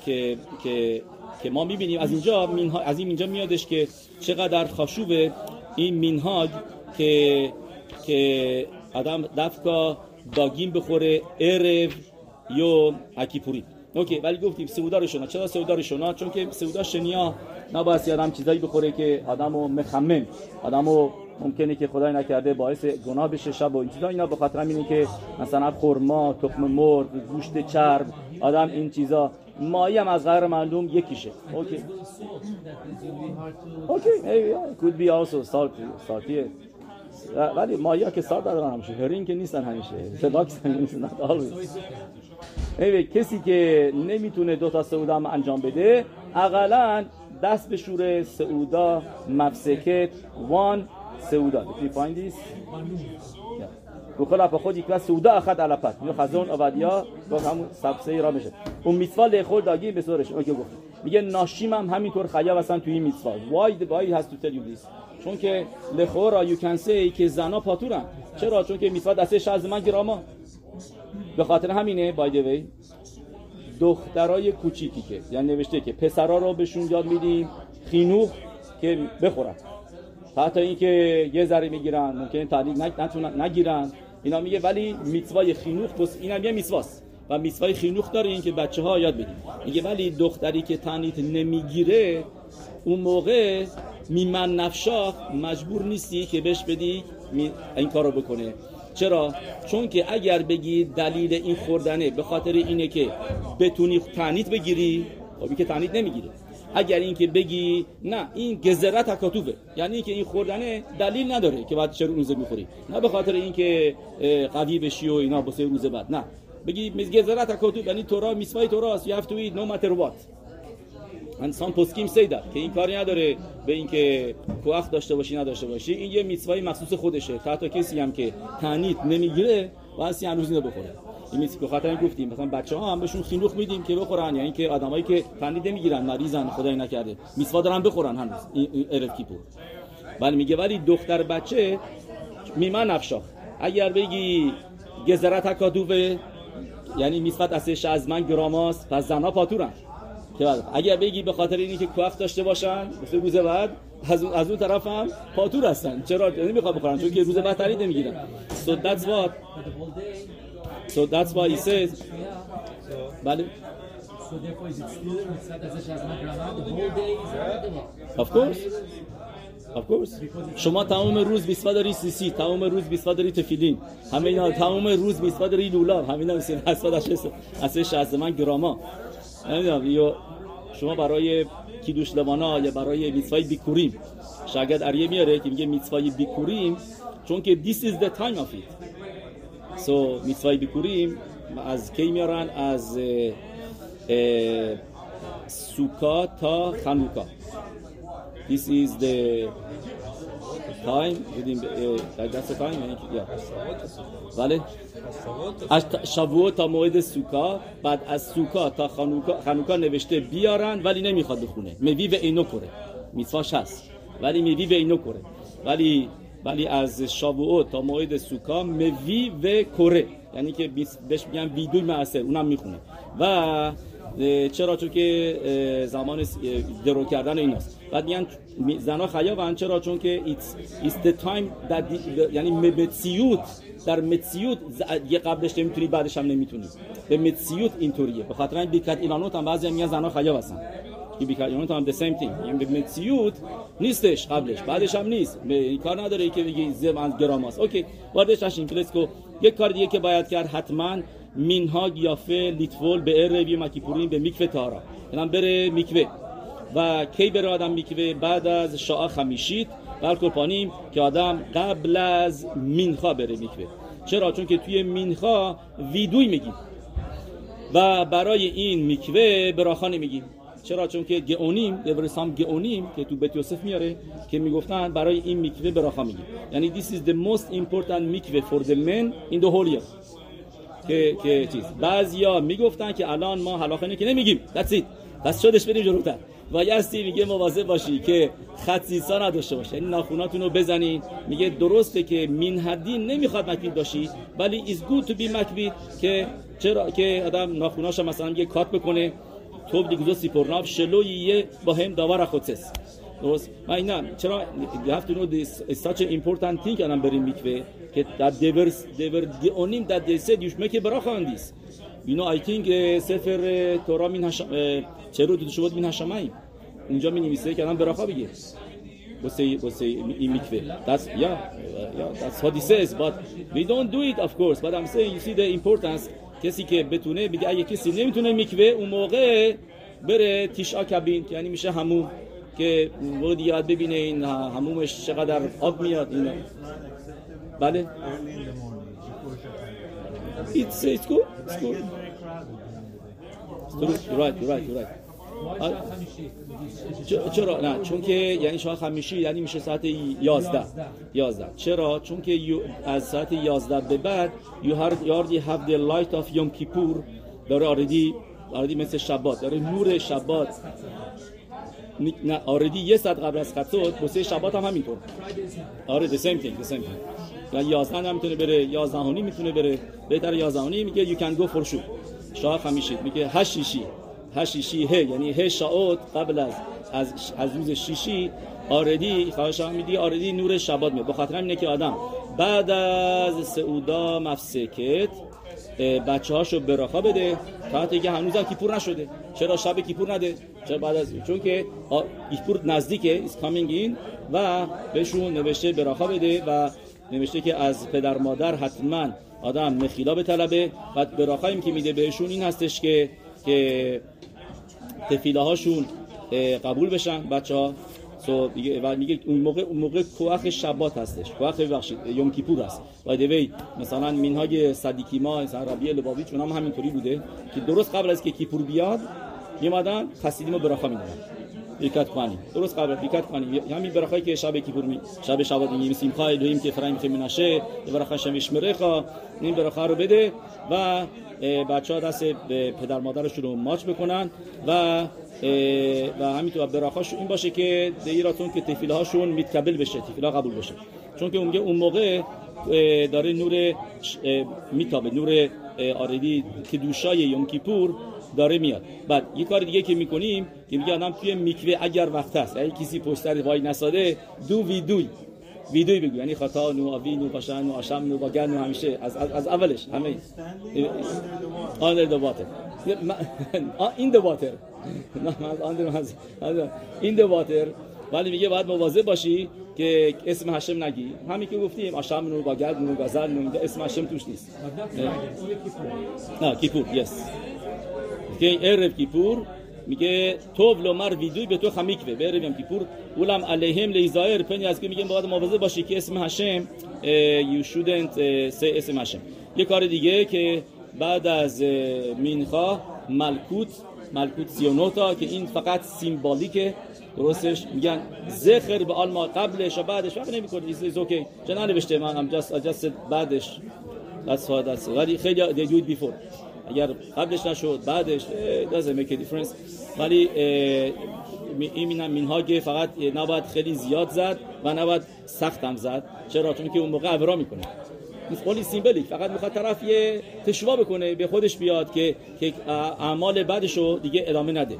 که که که ما می‌بینیم از اینجا مینها از این اینجا میادش که چقدر خشوب این مینهاج که که آدم دفکا داگیم بخوره ارو یا اکیپوری اوکی ولی گفتیم سعودا شنا. چرا سعودا شنا؟ چون که سعودا شنیا نباید آدم چیزایی بخوره که آدمو مخمم آدمو ممکنه که خدای نکرده باعث گناه بشه شب و این چیزا. اینا به خاطر همینه که مثلا خرما تخم مرغ گوشت چرب آدم این چیزا. مایی هم از غیر معلوم یکیشه. اوکی. اوکی could be also salty salty. ولی مایی ها که سال دارن همیشه. هرین که نیستن همیشه. فلاکس نیستن کسی که نمی‌تونه دو تا سعودا انجام بده اقلا دست به شور سعودا مفسکت وان سعودا. If you find this? بخلا خود یک سعودا اخد علپت میگه خزون اوادیا گفت همون سبسه را میشه. اون میتوا لخول داگی به سورش اون که گفت. میگه ناشیم هم همینطور خیا هستن توی میتوا why has to tell you this? چون که لخورا you can say که زنا پاتورن. چرا؟ چون که میتوا دسته از من گراما. به خاطر همینه بای وی دخترای کوچیکی که یعنی نوشته که پسرا رو بهشون یاد میدیم خینوخ که بخورن. حتی اینکه یه ذره می‌گیرن ممکنه تعلیق نتونن نگیرن. اینا میگه ولی میتوای خینوخ بس اینم یه میتواست. و میتوای خینوخ داره این که بچه ها یاد بدیم. میگه ولی دختری که تنیت نمی‌گیره اون موقع میمن نفشاخ مجبور نیستی که بهش بدی این کارو بکنه. چرا؟ چون که اگر بگی دلیل این خوردنه به خاطر اینه که بتونی تنیت بگیری خب که تنیت نمی‌گیره. اگر اینکه بگی نه این گزرت تکاتوبه یعنی اینکه این خوردنه دلیل نداره که بعد چه روزه می‌خوری. نه به خاطر اینکه قوی بشی و اینا با سه روز بعد. نه. بگی گزرت تکاتوب یعنی تورا میسوای تورا eat no matter what. انسان پسکیم سیدر که این کاری نداره به اینکه کوخ داشته باشی نداشته باشی. این یه میتوای مخصوص خودشه. تا کسی هم که تنیت نمی‌گیره و هستی هنوز اینو بخوره. میسی که خاطر گفتیم مثلا بچه ها هم بهشون خینوخ میدیم که بخورن یا اینکه آدمایی که فندیده می‌گیرن مریضن خدای نکرده. میسوا دارن بخورن هنوز این کیپور ولی میگه ولی دختر بچه میما نفشا اگر بگی گزرت کادوه یعنی میسفت اسش از من گراماس پس زنها پاتورن. که اگر بگی به خاطر اینی که کوف داشته باشن مثل روز بعد از اون, از اون طرف هم پاتور هستن چرا نمی‌خواد بخورن چون که روز بعد ترید نمی‌گیرن so that's what so that's why he says بله Of course Of course. شما تمام روز بیسوا داری سیسی تمام روز بیسوا داری تفیلین همه اینا تمام روز بیسوا داری لولا همه اینا مثل حساد از من گراما نمی‌دونم یا شما برای کیدوش لبانا یا برای میتوای بیکوریم شاگرد اریه میاره که میگه میتوای بیکوریم چون که this is the time of it. So میتوای بیکوریم از کی میارن؟ از سوکا تا خانوکا. This is the time within uh, that's the time yeah. بله. از شوو تا موعد سوکا. بعد از سوکا تا خانوکا خانوکا نوشته بیارن ولی نمی‌خواد بخونه. میوی و اینو کره. میتواش هست. ولی میوی و اینو کره. ولی ولی از شاوو تا موعد سوکا میوی و کره. یعنی که بهش میگن ویدوی معصر اونم می‌خونه. و چرا؟ چون که زمان درو کردن ایناست. بعد میگن زنا خیابن چرا؟ چون که that the, یعنی متسیوت. در متسیوت یه قبلش نمی‌تونی بعدش هم نمی‌تونی. به متسیوت اینطوریه. به خاطر این بیکت ایلانوت هم بعضی میگن زنا خیاب هستن. که بیکت ایلانوت هم the same thing. یعنی به متسیوت نیستش قبلش. بعدش هم نیست. به کار نداره که بگی زمان گراماس اوکی. واردش نشین پلیسکو یک کار دیگه که باید کرد حتما مینها گیافه لیتفول به ار مکیپورین به میکوه تارا. اینم بره میکوه. و کی بره آدم میکوه بعد از شاع خمیشید بلکل پانیم که آدم قبل از مینخا بره میکوه. چرا؟ چون که توی مینخا ویدوی میگیم و برای این میکوه براخانه میگیم. چرا؟ چون که گئونیم دبرسام گئونیم که تو بیت یوسف میاره که می‌گفتن برای این میکوه براخا میگیم. یعنی this is the most important میکوه for the men in the whole که که چیز. بعضیا می‌گفتن که الان ما حلاخه که نمیگیم. That's it. پس شدش بریم جلوتر. و یستی میگه مواظب باشی که خطیسا نداشته باشه یعنی ناخوناتون رو بزنین میگه درسته که مین حدین نمی‌خواد مکبید باشی ولی is good to be مکبید که چرا که آدم ناخوناش مثلا میگه کات بکنه. توب دیگه سیپورناف شلوی یه با هم داور خودسس درست؟ من اینا. چرا؟ is such an important thing الان بریم میکوه که that they were they were the only that they said you know I سفر تورا مین چرا تو شود مین هشمای اونجا می نویسه که الان براخا بگیر. واسه واسه این میکوه that's yeah yeah that's what he says but we don't do it of course. But I'm saying you see the importance. کسی که بتونه میگه اگه کسی نمی‌تونه میکوه اون موقع بره تیشا کبین یعنی میشه همون که بود یاد ببینه این همومش چقدر آب میاد اینا. بله؟ It's, it's good. It's good. You're right, you're right, you're right. چرا؟ نه چون که یعنی شما خمیشی یعنی میشه ساعت 11 11 چرا؟ چون که از ساعت 11 به بعد you already have the light of Yom Kippur. داره already already مثل شبات. داره نور شبات. نه آردی یه ساعت قبل از خطوت واسه شبات هم همینطور. آره the same thing the same thing. و 11 هم می‌تونه بره 11 هونی می‌تونه بره. بهتر 11 هونی میگه you can go for sure شاه خمیشید میگه هشیشی هشیشی ه یعنی ه شاوت قبل از از از روز شیشی. آردی خواهش میدی. آردی نور شبات میاد. بخاطر اینه که آدم بعد از سعودا مفسکت بچه هاشو براخا بده. تا که هنوز کیپور نشده. چرا شب کیپور نده؟ چرا بعد از چون که کیپور نزدیکه. Is coming in. و بهشون نوشته براخا بده و نوشته که از پدر مادر حتما آدم مخیلا به طلبه. و براخاییم که میده بهشون این هستش که که تفیله هاشون قبول بشن بچه ها سو و میگه اون موقع اون موقع کوخ شبات هستش. کوخ ببخشید یوم کیپور است و دوی مثلا مینهای صدیکی ما مثلا لبابی چون هم همینطوری بوده که درست قبل از که کیپور بیاد میمدن خسیدیم و براخا می‌دادن. بیکت کنیم درست قبل بیکت کنیم همین برخایی که شب کیپور می شب شبات میگیم سیمخا الهیم که فرایم خیلی نشه برخا شمیش مرخا این برخا رو بده و بچه ها دست پدر مادرشون رو ماچ بکنن و و همینطور براخاش این باشه که دیراتون که تفیله هاشون میتکبل بشه تفیله قبول بشه. چون که اون اون موقع داره نور میتابه. نور آردی که دوشای یوم کیپور داره میاد. بعد یه کار دیگه که می‌کنیم که میگه آدم توی میکوه اگر وقت هست اگه کسی پشت سر وای نساده دو ویدوی ویدوی بگو. یعنی خطا نو آوی نو پاشن نو آشم نو باگر نو همیشه. از, از, از اولش همه. آن دو واتر این دو واتر این دو واتر ولی میگه باید مواظب باشی که اسم هشم نگی. همین که گفتیم آشم نو باگر نو گزل نو اسم هشم توش نیست. نه. کیپور یس که ارب کیپور میگه تو لومر ویدوی به تو خمیکوه به ارب کیپور اولم علیهم لیزایر پنی از که میگه باید مواظب باشی که اسم هشم you shouldn't say اسم هشم یه کار دیگه که بعد از مینخا ملکوت ملکوت سیونوتا که این فقط سیمبالیکه درستش میگن زخر به آلما قبلش و بعدش فرق نمی‌کنه ایز اوکی چون نوشته من هم just بعدش that's what that's ولی خیلی it before. اگر قبلش نشد بعدش make a difference. ولی این مینم مینهاگ فقط نباید خیلی زیاد زد و نباید سخت هم زد. چرا؟ چون که اون موقع عبرا می‌کنه. خیلی سیمبلیک فقط می‌خواد طرف یه تشوا بکنه به خودش بیاد که که اعمال بعدشو دیگه ادامه نده.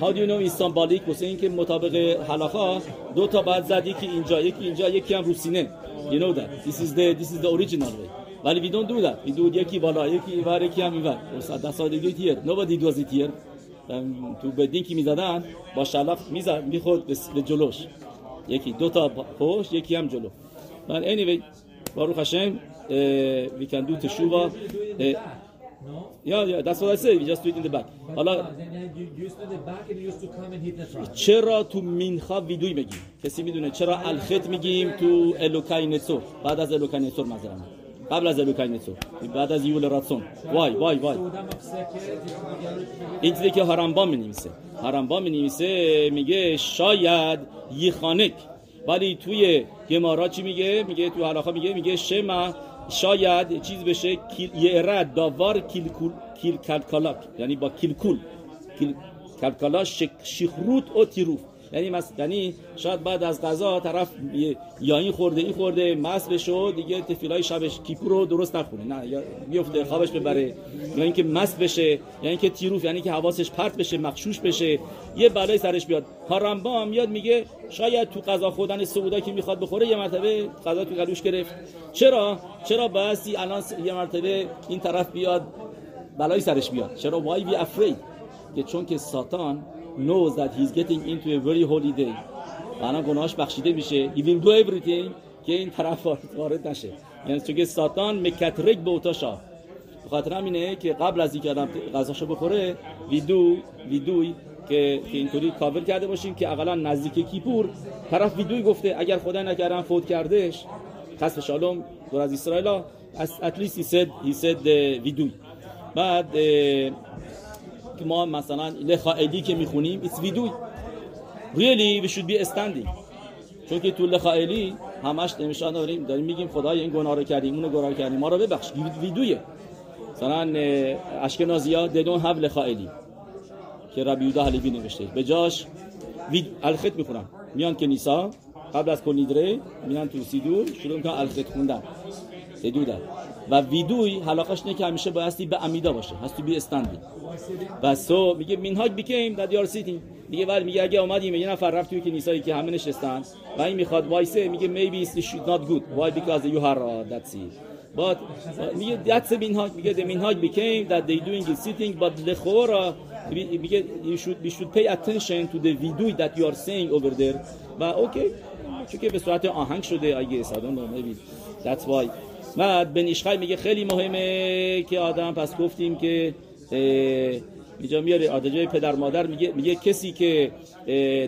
how do you know symbolic واسه اینکه مطابق حلاخا دو تا بعد زد یکی اینجا یکی اینجا یکی هم رو سینه. You know that. This is the this is the original way. ولی we don't do that we do یکی بالا یکی اینور یکی هم اینور. ده سادگی تیر. Nobody does it here. تو بدین که می‌زدن با شلاق می‌زد می‌خورد به جلوش. یکی دو تا پشت یکی هم جلو. but anyway uh, we can do teshuva. Uh, yeah, yeah, that's what I say. We just do it in the back. حالا چرا تو مینخا ویدوی میگیم کسی می‌دونه چرا الخط میگیم تو الوکای نتسو بعد از الوکای نتسو مذارم قبل از الوکای نتسو بعد از یول راتسون. وای وای وای. این چیزی که هارمبا می نویسه هارمبا می نویسه میگه شاید یخانک. ولی توی گمارا چی میگه؟ میگه تو حلاخا میگه میگه شما شاید چیز بشه یه رد داوار کیلکول کیل کلکالاک یعنی با کیلکول. کیل کلکالا شیخروت و تیروف. یعنی مس... یعنی شاید بعد از غذا طرف یا این خورده این خورده مس بشه دیگه تفیلای شبش کیپور رو درست نخونه نه یا میفته خوابش ببره. یا اینکه مس بشه یا اینکه تیروف یعنی که حواسش پرت بشه مخشوش بشه یه بلای سرش بیاد. هارمبا میاد میگه شاید تو غذا خوردن سعودا که می‌خواد بخوره یه مرتبه غذا تو گلوش گرفت. چرا؟ چرا بعضی الان یه مرتبه این طرف بیاد بلای سرش بیاد؟ چرا why we afraid که چون که ساتان knows that he's getting into a very holy day. و گناهش بخشیده میشه he will do everything که این طرف وارد نشه یعنی چون که ساتان مکترک به اوتاشا بخاطر همینه که قبل از اینکه آدم غذاشو بخوره ویدو ویدوی که که اینطوری کاور کرده باشیم که اقلا نزدیک کیپور طرف ویدوی گفته اگر خدا نکردن فوت کردش قصف شالوم دور از اسرائیل at least he said he said ویدوی بعد که ما مثلا لخائلی که می‌خونیم it's ویدوی really we should be standing. چون که تو لخائلی همش نمیشان داریم داریم میگیم خدای این گناه رو کردیم اون گناه کردیم. ما رو ببخش ویدویه مثلا اشکنازی ها don't have لخائلی که ربی یودا حلیبی نوشته. به جاش وید الخط می‌خونن میان کنیسا قبل از کلیدره میان تو سیدور شروع می‌کنن الخط خوندن. سیدودن و ویدوی حلاقش نه که همیشه بایستی به امیدا باشه هستی بی استندی و سو میگه مینهاج بیکیم دات یور سیتی. میگه ولی میگه اگه اومدیم یه نفر رفت توی کلیسایی که همه نشستن و این می‌خواد وایسه میگه میبی ایت شود نات گود وای بیکاز یو هار دات سی بات میگه دات مین هاگ میگه د مین بیکیم دات دی دوینگ سیتینگ بات لخورا میگه یو شود بی شود پی اتنشن تو د ویدوی دات یو ار سینگ اوور دیر و اوکی چون که به صورت آهنگ شده اگه سادون رو میبین دات وای بعد بن ایشخای میگه خیلی مهمه که آدم پس گفتیم که اینجا میاره آدجای پدر مادر میگه میگه کسی که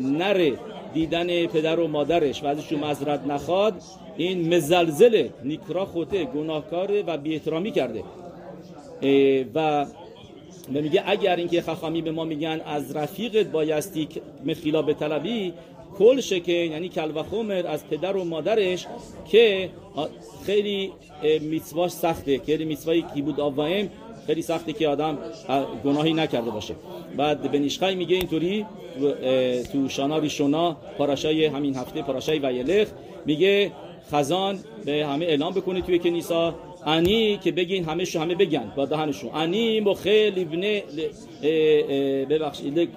نره دیدن پدر و مادرش و ازشون مذرت نخواد این مزلزله نیکرا خوته گناهکاره و بی کرده. و میگه اگر اینکه خخامی به ما میگن از رفیقت بایستی مخیلا به طلبی کل شکه یعنی کل و خمر از پدر و مادرش که خیلی میتواش سخته. که میتوایی کی بود آوایم خیلی سخته که آدم گناهی نکرده باشه. بعد بنیشخای میگه اینطوری تو شانا ریشونا پاراشای همین هفته پاراشای ویلخ میگه خزان به همه اعلام بکنه توی کنیسا. انی که بگین همه شو همه بگن با دهنشون. انی مخه لیبنه ببخشید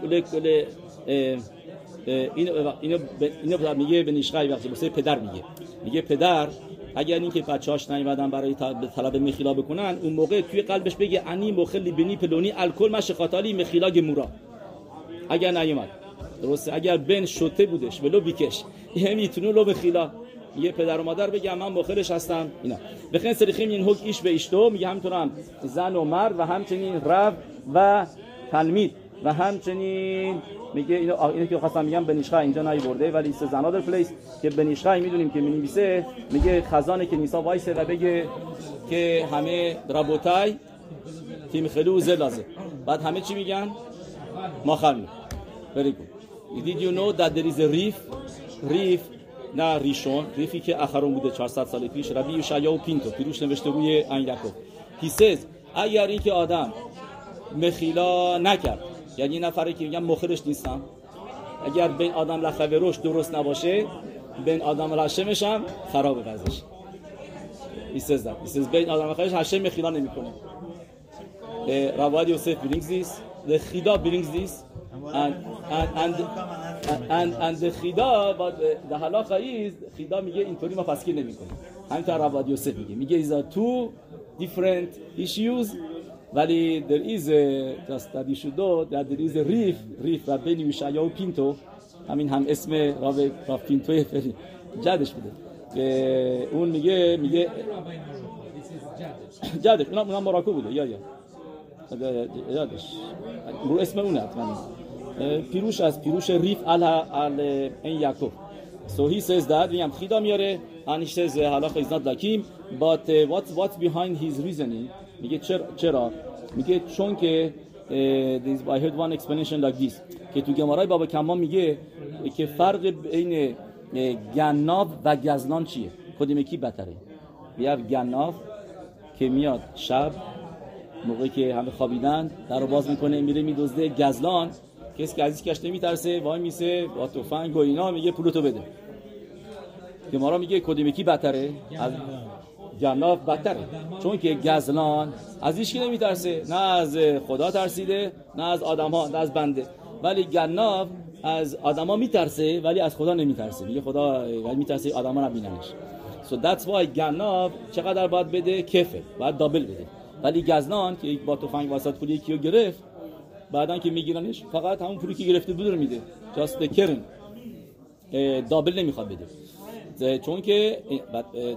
اینو اینو اینو میگه به نشقای وقتی پدر میگه. میگه پدر اگر اینکه بچه‌هاش نیومدن برای طلب مخیلا بکنن اون موقع توی قلبش بگه انی مخلی بنی پلونی الکل مش خاطالی مخیلا گمورا. اگر نیومد. درسته؟ اگر بن شوته بودش ولو بیکش. یه میتونو لو مخیلا. یه پدر و مادر بگم من مخلش هستم. اینا. بخین سریخیم این حک ایش به ایشتو میگه همینطور هم زن و مرد و همچنین رب و تلمید. و همچنین میگه اینو اینو که خواستم میگم بنیشخا اینجا نای برده ولی سه زنادر پلیس که بنیشخا می‌دونیم که می‌نویسه. میگه خزانه که نیسا وایسه و بگه که همه ربوتای تیم خلو زلازه بعد همه چی میگن؟ ما خلمی very good. Did you know that there is a reef? Reef ریشون. ریفی که اخرون بوده 400 سال پیش. ربی یوشعیا و پینتو پیروش نوشته روی ان یعقوب he says اگر اینکه آدم مخیلا نکرد. یعنی نفری که میگن مخرش نیستم. اگر بین آدم لخوروش درست نباشه بین آدم لشمش هم خراب says that. He says بین آدم لخوروش هشم مخیلا نمی‌کنه. رواد یوسف brings this. The خیدا brings this. And and and خیدا but the halacha is خیدا میگه اینطوری ما فسکی نمی‌کنه همینطور رواد یوسف میگه. میگه a two different issues. ولی know that there is a reef reef و بین یوشعیا و پینتو همین هم اسم راو راو پینتو جدش بوده که اون میگه میگه جدش اونم اونم مراکو بوده یا یا یادش رو اسم اونه حتما پیروش از پیروش ریف ال ال این یعقوب so he says that میگم خیدا میاره says حالا is not like him but uh, what what's behind his reasoning? میگه چرا چرا؟ میگه چون که I heard one explanation like this که تو گمارای بابا کما میگه که فرق بین گناب و گزنان چیه؟ کدوم کی بهتره بیا گناب که میاد شب موقعی که همه خوابیدن در باز می‌کنه میره میدزده. گزلان کسی که عزیز کش نمیترسه وای میسه با تفنگ و اینا میگه پولتو بده. گمارا میگه کدوم کی بهتره از جناب بدتره چون که گزلان از هیچ نمیترسه. نه از خدا ترسیده نه از آدم ها نه از بنده. ولی گناب از آدما میترسه ولی از خدا نمیترسه. میگه خدا ولی میترسه آدما نبیننش so that's why چقدر باید بده؟ کفه باید دابل بده. ولی گزنان که با تفنگ واسط پولی کیو گرفت بعدا که میگیرنش فقط همون پولی که گرفته بود رو میده. جاست کرن دابل نمی‌خواد بده. چون که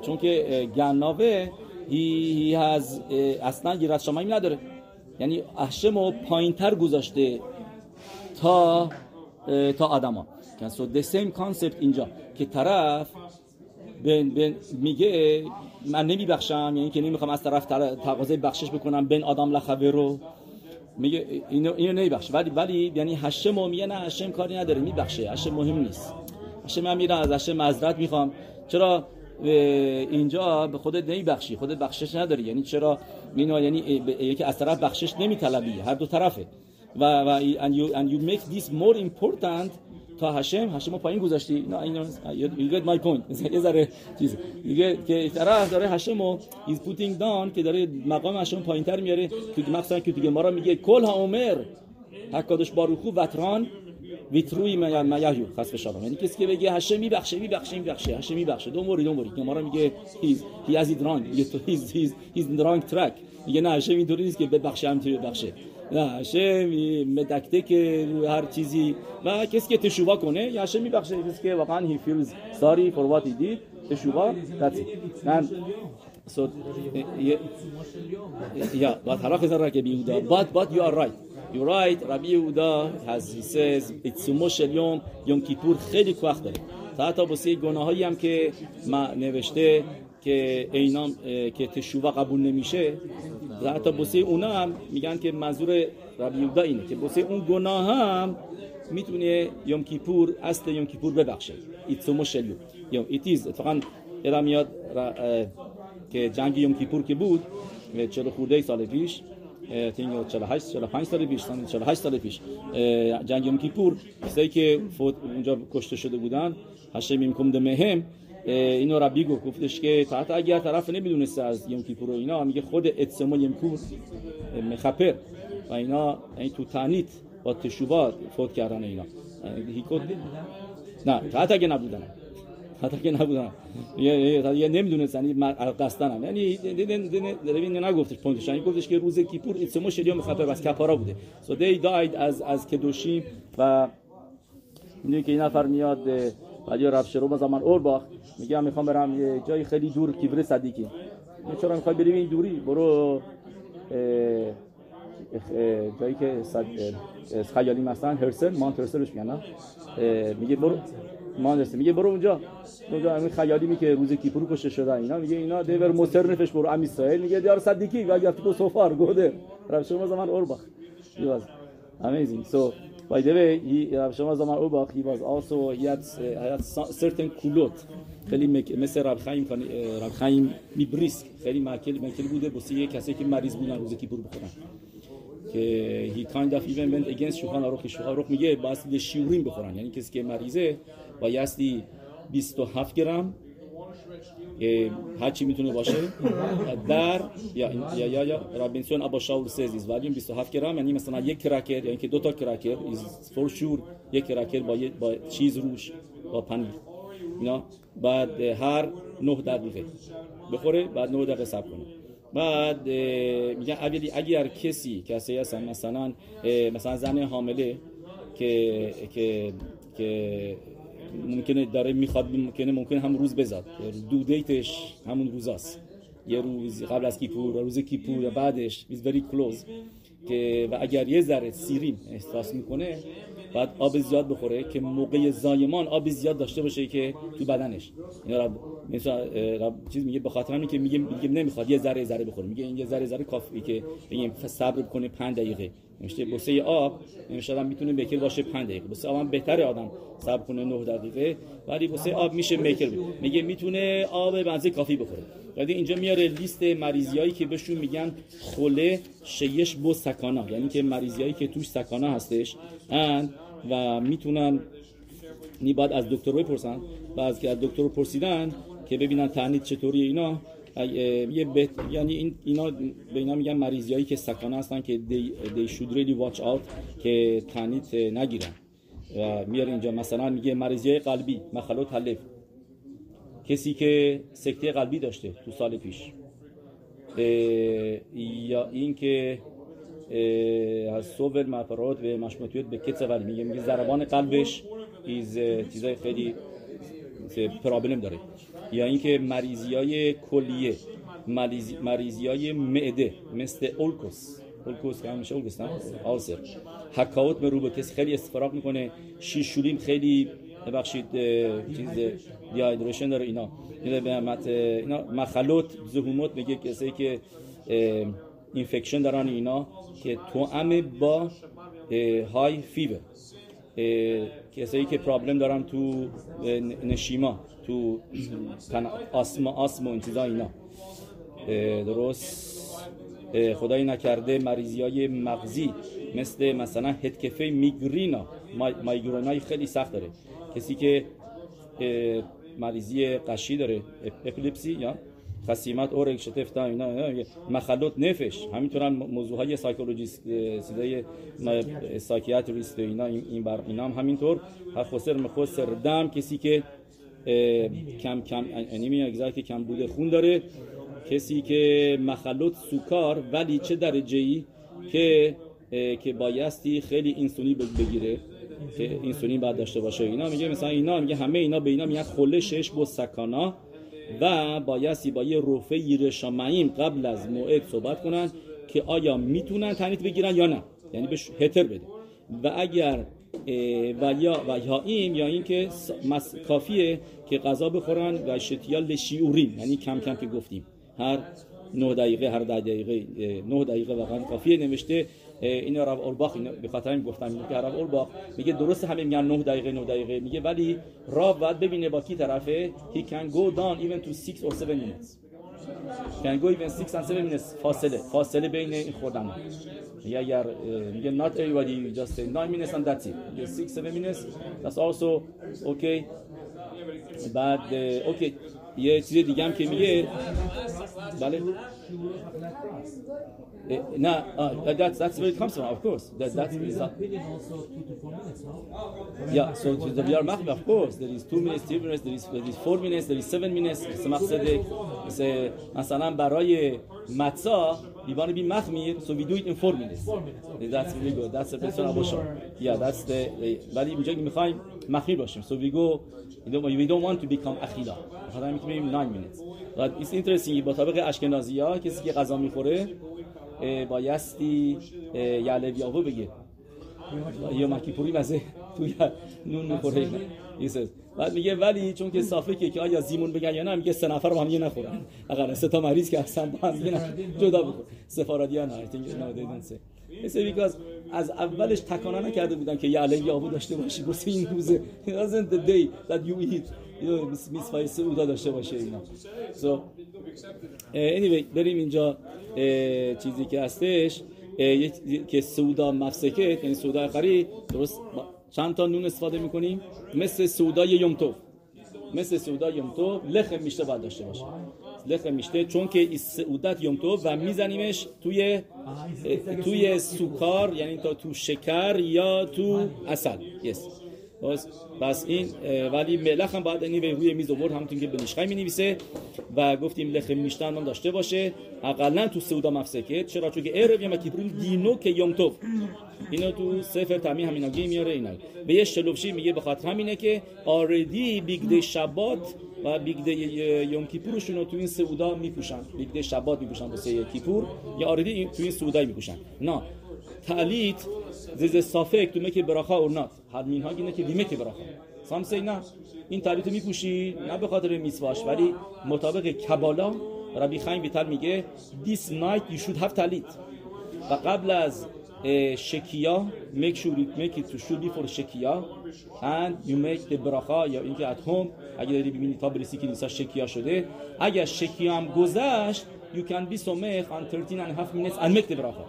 چون که گناوه هی هز اصلا گیرت شمایی نداره. یعنی احشم پایینتر گذاشته تا تا آدما. سو the same concept اینجا که طرف بین بین میگه من نمیبخشم یعنی که نمی‌خوام از طرف تقاضای بخشش بکنم بین آدم لخوه رو. میگه اینو اینو نمیبخشه ولی ولی یعنی هشم میگه نه هشم کاری نداره میبخشه. هشم مهم نیست. هشم من میرم از هشم معذرت می‌خوام. چرا؟ اینجا به خودت نمیبخشی. خودت بخشش نداری. یعنی چرا؟ اینو یعنی یکی از طرف بخشش نمیطلبی. هر دو طرفه. و و and you and you make this more important. تا هشم هشم رو پایین گذاشتی. نه اینو you get my point. یه ذره چیز. میگه که طرف داره هشم رو is putting down که داره مقام هشم پایینتر میاره. که مثلا که دیگه ما را میگه کل ها عمر. حکادش باروخو وتران. ویتروی میاهیو خاص به شما یعنی کسی که بگه هشه میبخشه میبخشه میبخشه. هشه میبخشه دو موری دو موری که ما را میگه هیز هی از درانگ میگه تو هیز هیز هیز درانگ ترک میگه نه هشه اینطوری نیست که ببخشه همینطوری ببخشه نه هشه مدکته که روی هر چیزی. و کسی که تشوبا کنه یا هشه میبخشه کسی که واقعا هی فیلز ساری فور وات هی دید تشوبا it. من so yeah but حالا خزر که רבי יהודה but but you are right. You're right, Rabbi Yehuda has, he says, עיצומו של יום יום כיפור خیلی כוח داره. تا حتی بسیه گناه هایی هم که ما نوشته که اینام که תשובה قبول نمیشه حتی بوسه اونا هم میگن که منظور רבי יהודה اینه که بوسه اون گناه هم می‌تونه יום כיפור اصل יום כיפור ببخشه. עיצומו של יום yeah it is اتفاقا یادم میاد که جنگ یوم کیپور که بود 40 خورده سال پیش تینگ 48 45 سال پیش 48 سال پیش جنگ یوم کیپور کسایی که فوت اونجا کشته شده بودن هشم میمکم دمهم اینو ربی گفت گفتش که تا اگر طرف نمی‌دونسته از یوم کیپور و اینا میگه خود اتسما یوم کیپور مخپر و اینا این تو تانیت با تشوبات فوت کردن اینا. هیکوت نه تا اگه نبودن. حتی که نبودن یه یه نمی‌دونستن قصدن هم یعنی ببین نگفتش پوینتش یعنی گفتش که روز کیپور ایتسمو شدیا مخفف بس کفارا بوده. So they died از از کدوشیم و می‌دونی که این نفر میاد ولی رفت شروع زمان اورباخ میگم می‌خوام برم یه جای خیلی دور کیبر صدیقی. چرا می‌خوای بری این دوری؟ برو جایی که خیالی مثلا هرسن مانت هرسنش میگن میگه برو. مانرسه میگه برو اونجا. اونجا همین خیالی میگه روز کیپور کشته شده اینا. میگه اینا دیور مستر نفش برو. ام اسرائیل میگه دیار صدیقی. و گفت تو سوفار گوده. رفت شما زمان اورباخ. He was amazing. So by the way رب شما زمان اورباخ. He was also he had, uh, certain خیلی مثل رب خیم رب خیم میبریسک. خیلی مکل مکل بوده. بوسی کسی که مریض بودن روز کیپور بخورن. که kind of even went against שולחן ערוך שולחן ערוך. میگه باید שיעורים بخورن. یعنی کسی که مریضه بایستی 27 گرم هر چی می‌تونه باشه. در yeah yeah yeah, רבי בן ציון אבא שאול says ولی 27 گرم یعنی مثلا یک cracker یعنی که دو تا cracker از for sure یک cracker با با چیز روش با پنیر. اینا. بعد هر 9 دقیقه بخوره بعد 9 دقیقه صبر کنه. بعد میگن اگر کسی کسی هستن مثلا مثلا زن حامله که که که ممکنه داره می‌خواد ممکنه ممکنه هم روز بزاد دو دیتش همون روزاست یه روز قبل از کیپور و روز کیپور و بعدش is very close که و اگر یه ذره سیرین احساس می‌کنه بعد آب زیاد بخوره که موقع زایمان آب زیاد داشته باشه که تو بدنش. اینا رب مثلا چیز میگه به خاطر همین که میگه میگه نمی‌خواد یه ذره ذره بخوره. میگه این یه ذره ذره کافی که بگیم صبر کنه 5 دقیقه. نمیشه بوسه آب نمیشه می‌تونه میکر باشه 5 دقیقه. بوسه آب بهتره آدم صبر کنه 9 دقیقه ولی بوسه آب میشه میکر. میگه می‌تونه آب بنزه کافی بخوره. ولی اینجا میاره لیست مریضیایی که بهشون میگن خله شیش بو سکانا. یعنی که مریضیایی که توش سکانا هستش. و می‌تونن نی بعد از دکتر بپرسن و از که از دکتر پرسیدن که ببینن تعنید چطوری اینا یه بهت... یعنی این اینا به اینا میگن مریضیایی که سکانه هستن که دی, دی should really out که تعنید نگیرن. و میاره اینجا. مثلا میگه مریضی قلبی مخلو تلف کسی که سکته قلبی داشته تو سال پیش. یا این که از صور مفرات و مشمتیت به کتس ولی میگه میگه ضربان قلبش ایز چیزای خیلی پرابلم داره. یا اینکه مریضی های کلیه مریضی های معده مثل اولکوس اولکوس که همیشه اولکوس نه؟ آلسر حکاوت به رو به کسی خیلی استفراغ می‌کنه شیشولیم خیلی ببخشید چیز دیایدریشن داره اینا. اینا مخلوط زهومات میگه کسی که infection دارن اینا که تو با high fever کسایی که problem دارن تو נשימה تو asthma asthma این چیزا اینا. درست. خدایی نکرده مریضی های مغزی مثل مثلا התקפה מיגרנה. migraine های خیلی سخت داره. کسی که مریضی غشی داره اپیلپسی یا خصیمت اورک شتفتا اینا مخلوط نفش. همینطور هم موضوع های سایکولوژیست سیدای سایکیاتریست اینا این بر اینا هم همینطور. خسر مخسر دم کسی که کم کم انیمی که کم بوده خون داره. کسی که مخلوط سوکار ولی چه درجه ای که که بایستی خیلی اینسونی بگیره که اینسولین باید داشته باشه. اینا میگه مثلا اینا میگه همه اینا به اینا میگن خله شش با سکانا. و بایستی با یه رفه رشامعیم قبل از موعد صحبت کنن که آیا می‌تونن تنیت بگیرن یا نه. یعنی بهش هتر بده و اگر و یا و یا این یا اینکه کافیه که غذا بخورن و شتیال شیورین یعنی کم کم که گفتیم. هر 9 دقیقه هر ده دقیقه 9 دقیقه واقعا کافیه نوشته. این رب اورباخ به خاطر این گفتم. که رب اورباخ میگه درست همه میگن 9 دقیقه 9 دقیقه. میگه ولی راب بعد ببینه با کی طرفه. He can go down even to 6 or 7 minutes. Can go even 6 and 7 minutes. فاصله. فاصله بین این خوردن. میگه اگر میگه not everybody just say 9 minutes and that's it. میگه 6 7 minutes. That's also okay. بعد اوکی یه چیز دیگه هم که میگه. بله. نه that's that's where it comes from of course that that's is yeah so the بيار مخمي of course there is 2 minutes 3 minutes there is there is 4 minutes there is 7 minutes سمح صدق مثلا برای متسا we want to be مخمیر so we do it in 4 minutes that's really good that's the best one yeah that's the ولی اینجا می‌خوایم مخمیر باشیم so we go we don't want to become اخیلا 9 minutes but it's interesting با طبق اشکنازی ها کسی که غذا می‌خوره بایستی یعلویاهو بگه یا مکی پوری مزه. توی نون می‌خوره. بعد میگه ولی چون که صافه که آیا زیمون بگن یا نه میگه سه نفر با هم یه نخورن. اگر سه تا مریض که اصلا با هم جدا بخور سفارادی ها I think no they don't say. از اولش تکانه نکرده بودن که یه علیه آبو داشته باشی. واسه این روزه. Wasn't the day that you eat. میسفای سعودا داشته باشه اینا so anyway بریم اینجا چیزی که هستش که سودا مفسکه یعنی سودا خرید درست چند تا نون استفاده می‌کنیم مثل سودای یومتو مثل سودای یومتو لخ میشته باید داشته باشه لخ میشته چون که سعودت یومتو و میزنیمش توی توی سوکار یعنی تا تو شکر یا تو اصل yes. بس بس این ولی ملخ هم باید به روی میز آورد همونطور که به نشخه می نویسه و گفتیم لخ میشتن هم داشته باشه. اقلا تو سودا مفسکه. چرا؟ چون که ارب یا کیپرون دینو که یوم توف. اینو تو سفر تمی همیناگی میاره اینا. به یه شلوفشی میگه به خاطر همینه که آردی بیگده شبات و بیگده یوم کیپورشون رو تو این سودا میپوشن. بیگده شبات میپوشن واسه کیپور. یا آردی تو این سودای میپوشن. نه. تعلیت زیز صافک تو مکه براخا اور نات. مین ها اینه که بیمه براخا. سامسی نه. این تعلیت میپوشی؟ نه به خاطر میسواش ولی مطابق کبالا ربی خیم بیتر میگه this night you should have تعلیت و قبل از شکیا make sure you make it to should be for شکیا and you make the براخا یا اینکه at home اگه داری ببینی تا برسی که نیسا شکیا شده. اگر شکیا هم گذشت you can be سمخ on 13 and a half minutes and make the براخا.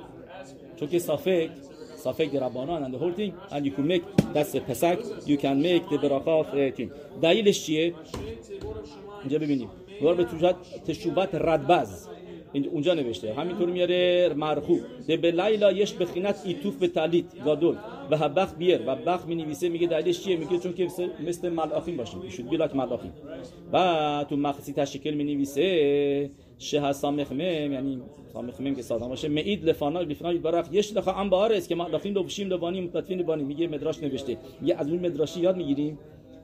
چون که صافک صافک ربانان whole thing. And you can make that's پسک you can make the براخا of thing دلیلش چیه؟ اینجا ببینیم. دوباره به تشوبت ردبز اونجا نوشته. همینطور میاره مرخو. ده به لیلا یش بخینت ایتوف به تالیت گادول و هبخ بیر و بخ می نویسه میگه دلیلش چیه میگه چون که مثل ملاخین باشیم شد بیلاک ملاخین و تو مخصی تشکل می نویسه شه سامخمم یعنی سامخمم که ساده باشه. معید لفانا لفانا برق یش لخا ام است که ملاخین رو بشیم لوانی متطفین بانی میگه مدراش نوشته. میگه از اون مدراشی یاد می‌گیریم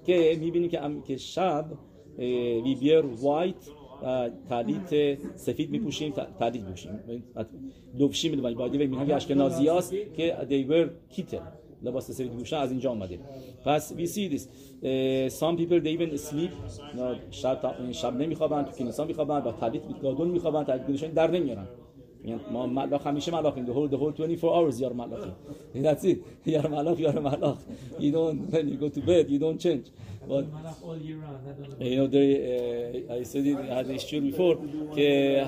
که می‌بینیم که که شب وی بیر وایت تعلیت سفید میپوشیم. تعلیت میپوشیم. لبشی می‌دونیم. باید بگیم میگن اشکنازی هست که they were کیتل لباس سفید میپوشن از اینجا آمده. پس we see this. uh, some people they even sleep. شب شب نمیخوابن تو کنیسا میخوابن با تعلیت گادون میخوابن تعلیت در نمیارن. میگن ما ملاخ همیشه ملاخیم the whole the whole 24 hours یار ملاخیم that's it. یار ملاخ یار ملاخ. You don't when you go to bed you don't change. But you know there uh, I said it had issue before که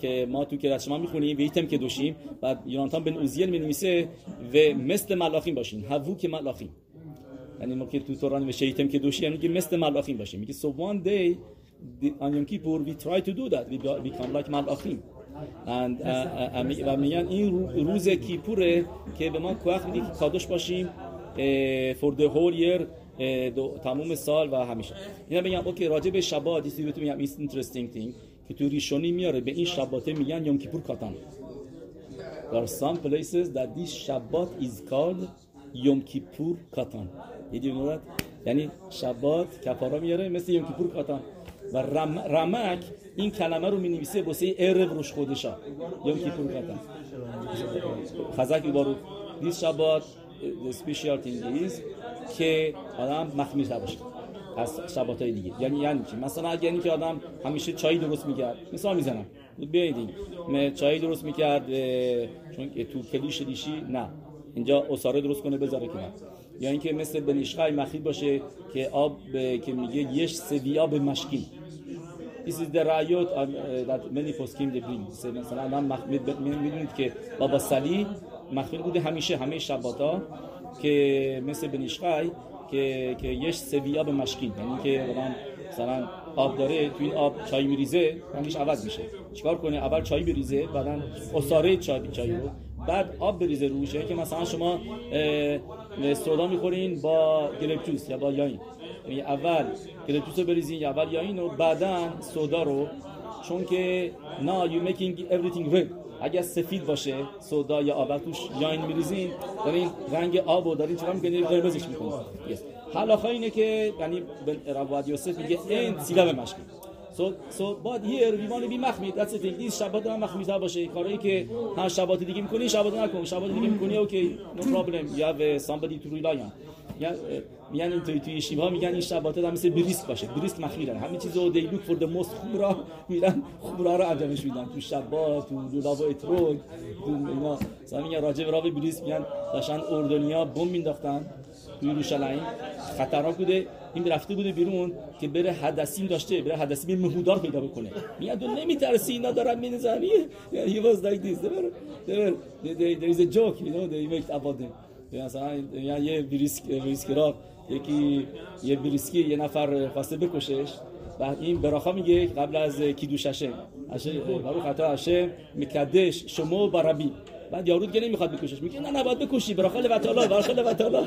که ما تو که شما می‌خونیم ویتم که دوشیم بعد یوناتان بن اوزیل می نویسه و مثل ملاخیم باشین هوو که ملاخیم یعنی ما که تو توران و شیتم که دوشیم یعنی مثل ملاخیم باشیم میگه so one day on Yom Kippur we try to do that. We become like ملاخیم و میگن این روز کیپوره که به ما کوخ میده که کادوش باشیم for the whole year تموم سال و همیشه. اینا بگم اوکی راجع به شبات دیسی بهتون میگم این interesting thing که تو ریشونی میاره به این شباته میگن یوم کیپور کاتان. There are some places this Shabbat is called یوم کیپور کاتان. یعنی شبات کفارا میاره مثل یوم کیپور کاتان. و رم، رمک این کلمه رو می نویسه واسه ارب روش خودشا. یا کی پول کردن خزک بارو دیس شبات the special thing is که آدم مخمیر باشه از شبات های دیگه. یعنی یعنی چی؟ مثلا اگه یعنی که آدم همیشه چای درست میگرد مثال می‌زنم. بیایید چای درست می‌کرد چون تو کلیش دیشی نه. اینجا اصاره درست کنه بذاره کنار. یا اینکه مثل بنیشخای مخید باشه که آب که میگه یش سویا به مشکین. This is the uh, that many poskim they bring. مثلا الان می‌دونید که بابا سلی مخفیل بوده همیشه. همه شباتا که مثل بنیشخای که که یش سویا به مشکین. یعنی که مثلا آب داره تو این آب چای میریزه رنگش عوض میشه. چیکار کنه؟ اول چای بریزه بعدا اصاره چای چای رو بعد آب بریزه روشه که مثلا شما سودا می‌خورین با گرپتوس یا با یاین. یعنی اول گرپتوس رو بریزین یا اول یاین و بعدا سودا رو. چون که نا you making everything اگر سفید باشه سودا یا آب توش یاین میریزین دارین رنگ آب رو دارین چرا می‌کنین؟ قرمزش می‌کنین. حالا اینه که یعنی رواد یوسف میگه این به مشکی but here we want to be مخمی the thing. این شبات هم مخمی باشه. کاری که هر شبات دیگه می‌کنی شبات نکن. شبات دیگه می‌کنی اوکی problem. You have somebody to rely on. میگن توی توی شیبا میگن این شبات هم مثل بریسک باشه. بریسک مخیرن. همه چیزو دی لوک فور د موست خوبرا میرن خوبرا رو انجامش میدن. تو شبات تو دولاب و اتروگ تو اینا. مثلا میگن راجع به راوی بریسک میگن داشتن اردنیا بم مینداختن تو یروشلایم خطرناک بوده. این رفته بوده بیرون که بره حدثیم داشته بره حدثیم مهودار پیدا بکنه. میگن تو نمیترسی اینا دارن مینزنی he was like this there, there, there is a joke you know they make about مثلا یه بریسک بریسکرا یکی یه بریسکی یه نفر خواسته بکشش و این براخا میگه قبل از کیدوششه اشه برو خطا اشه مکدش شما بربی بعد یارو دیگه نمی‌خواد بکشش. میگه نه نباید بکشی. براخا لوتالا براخا لوتالا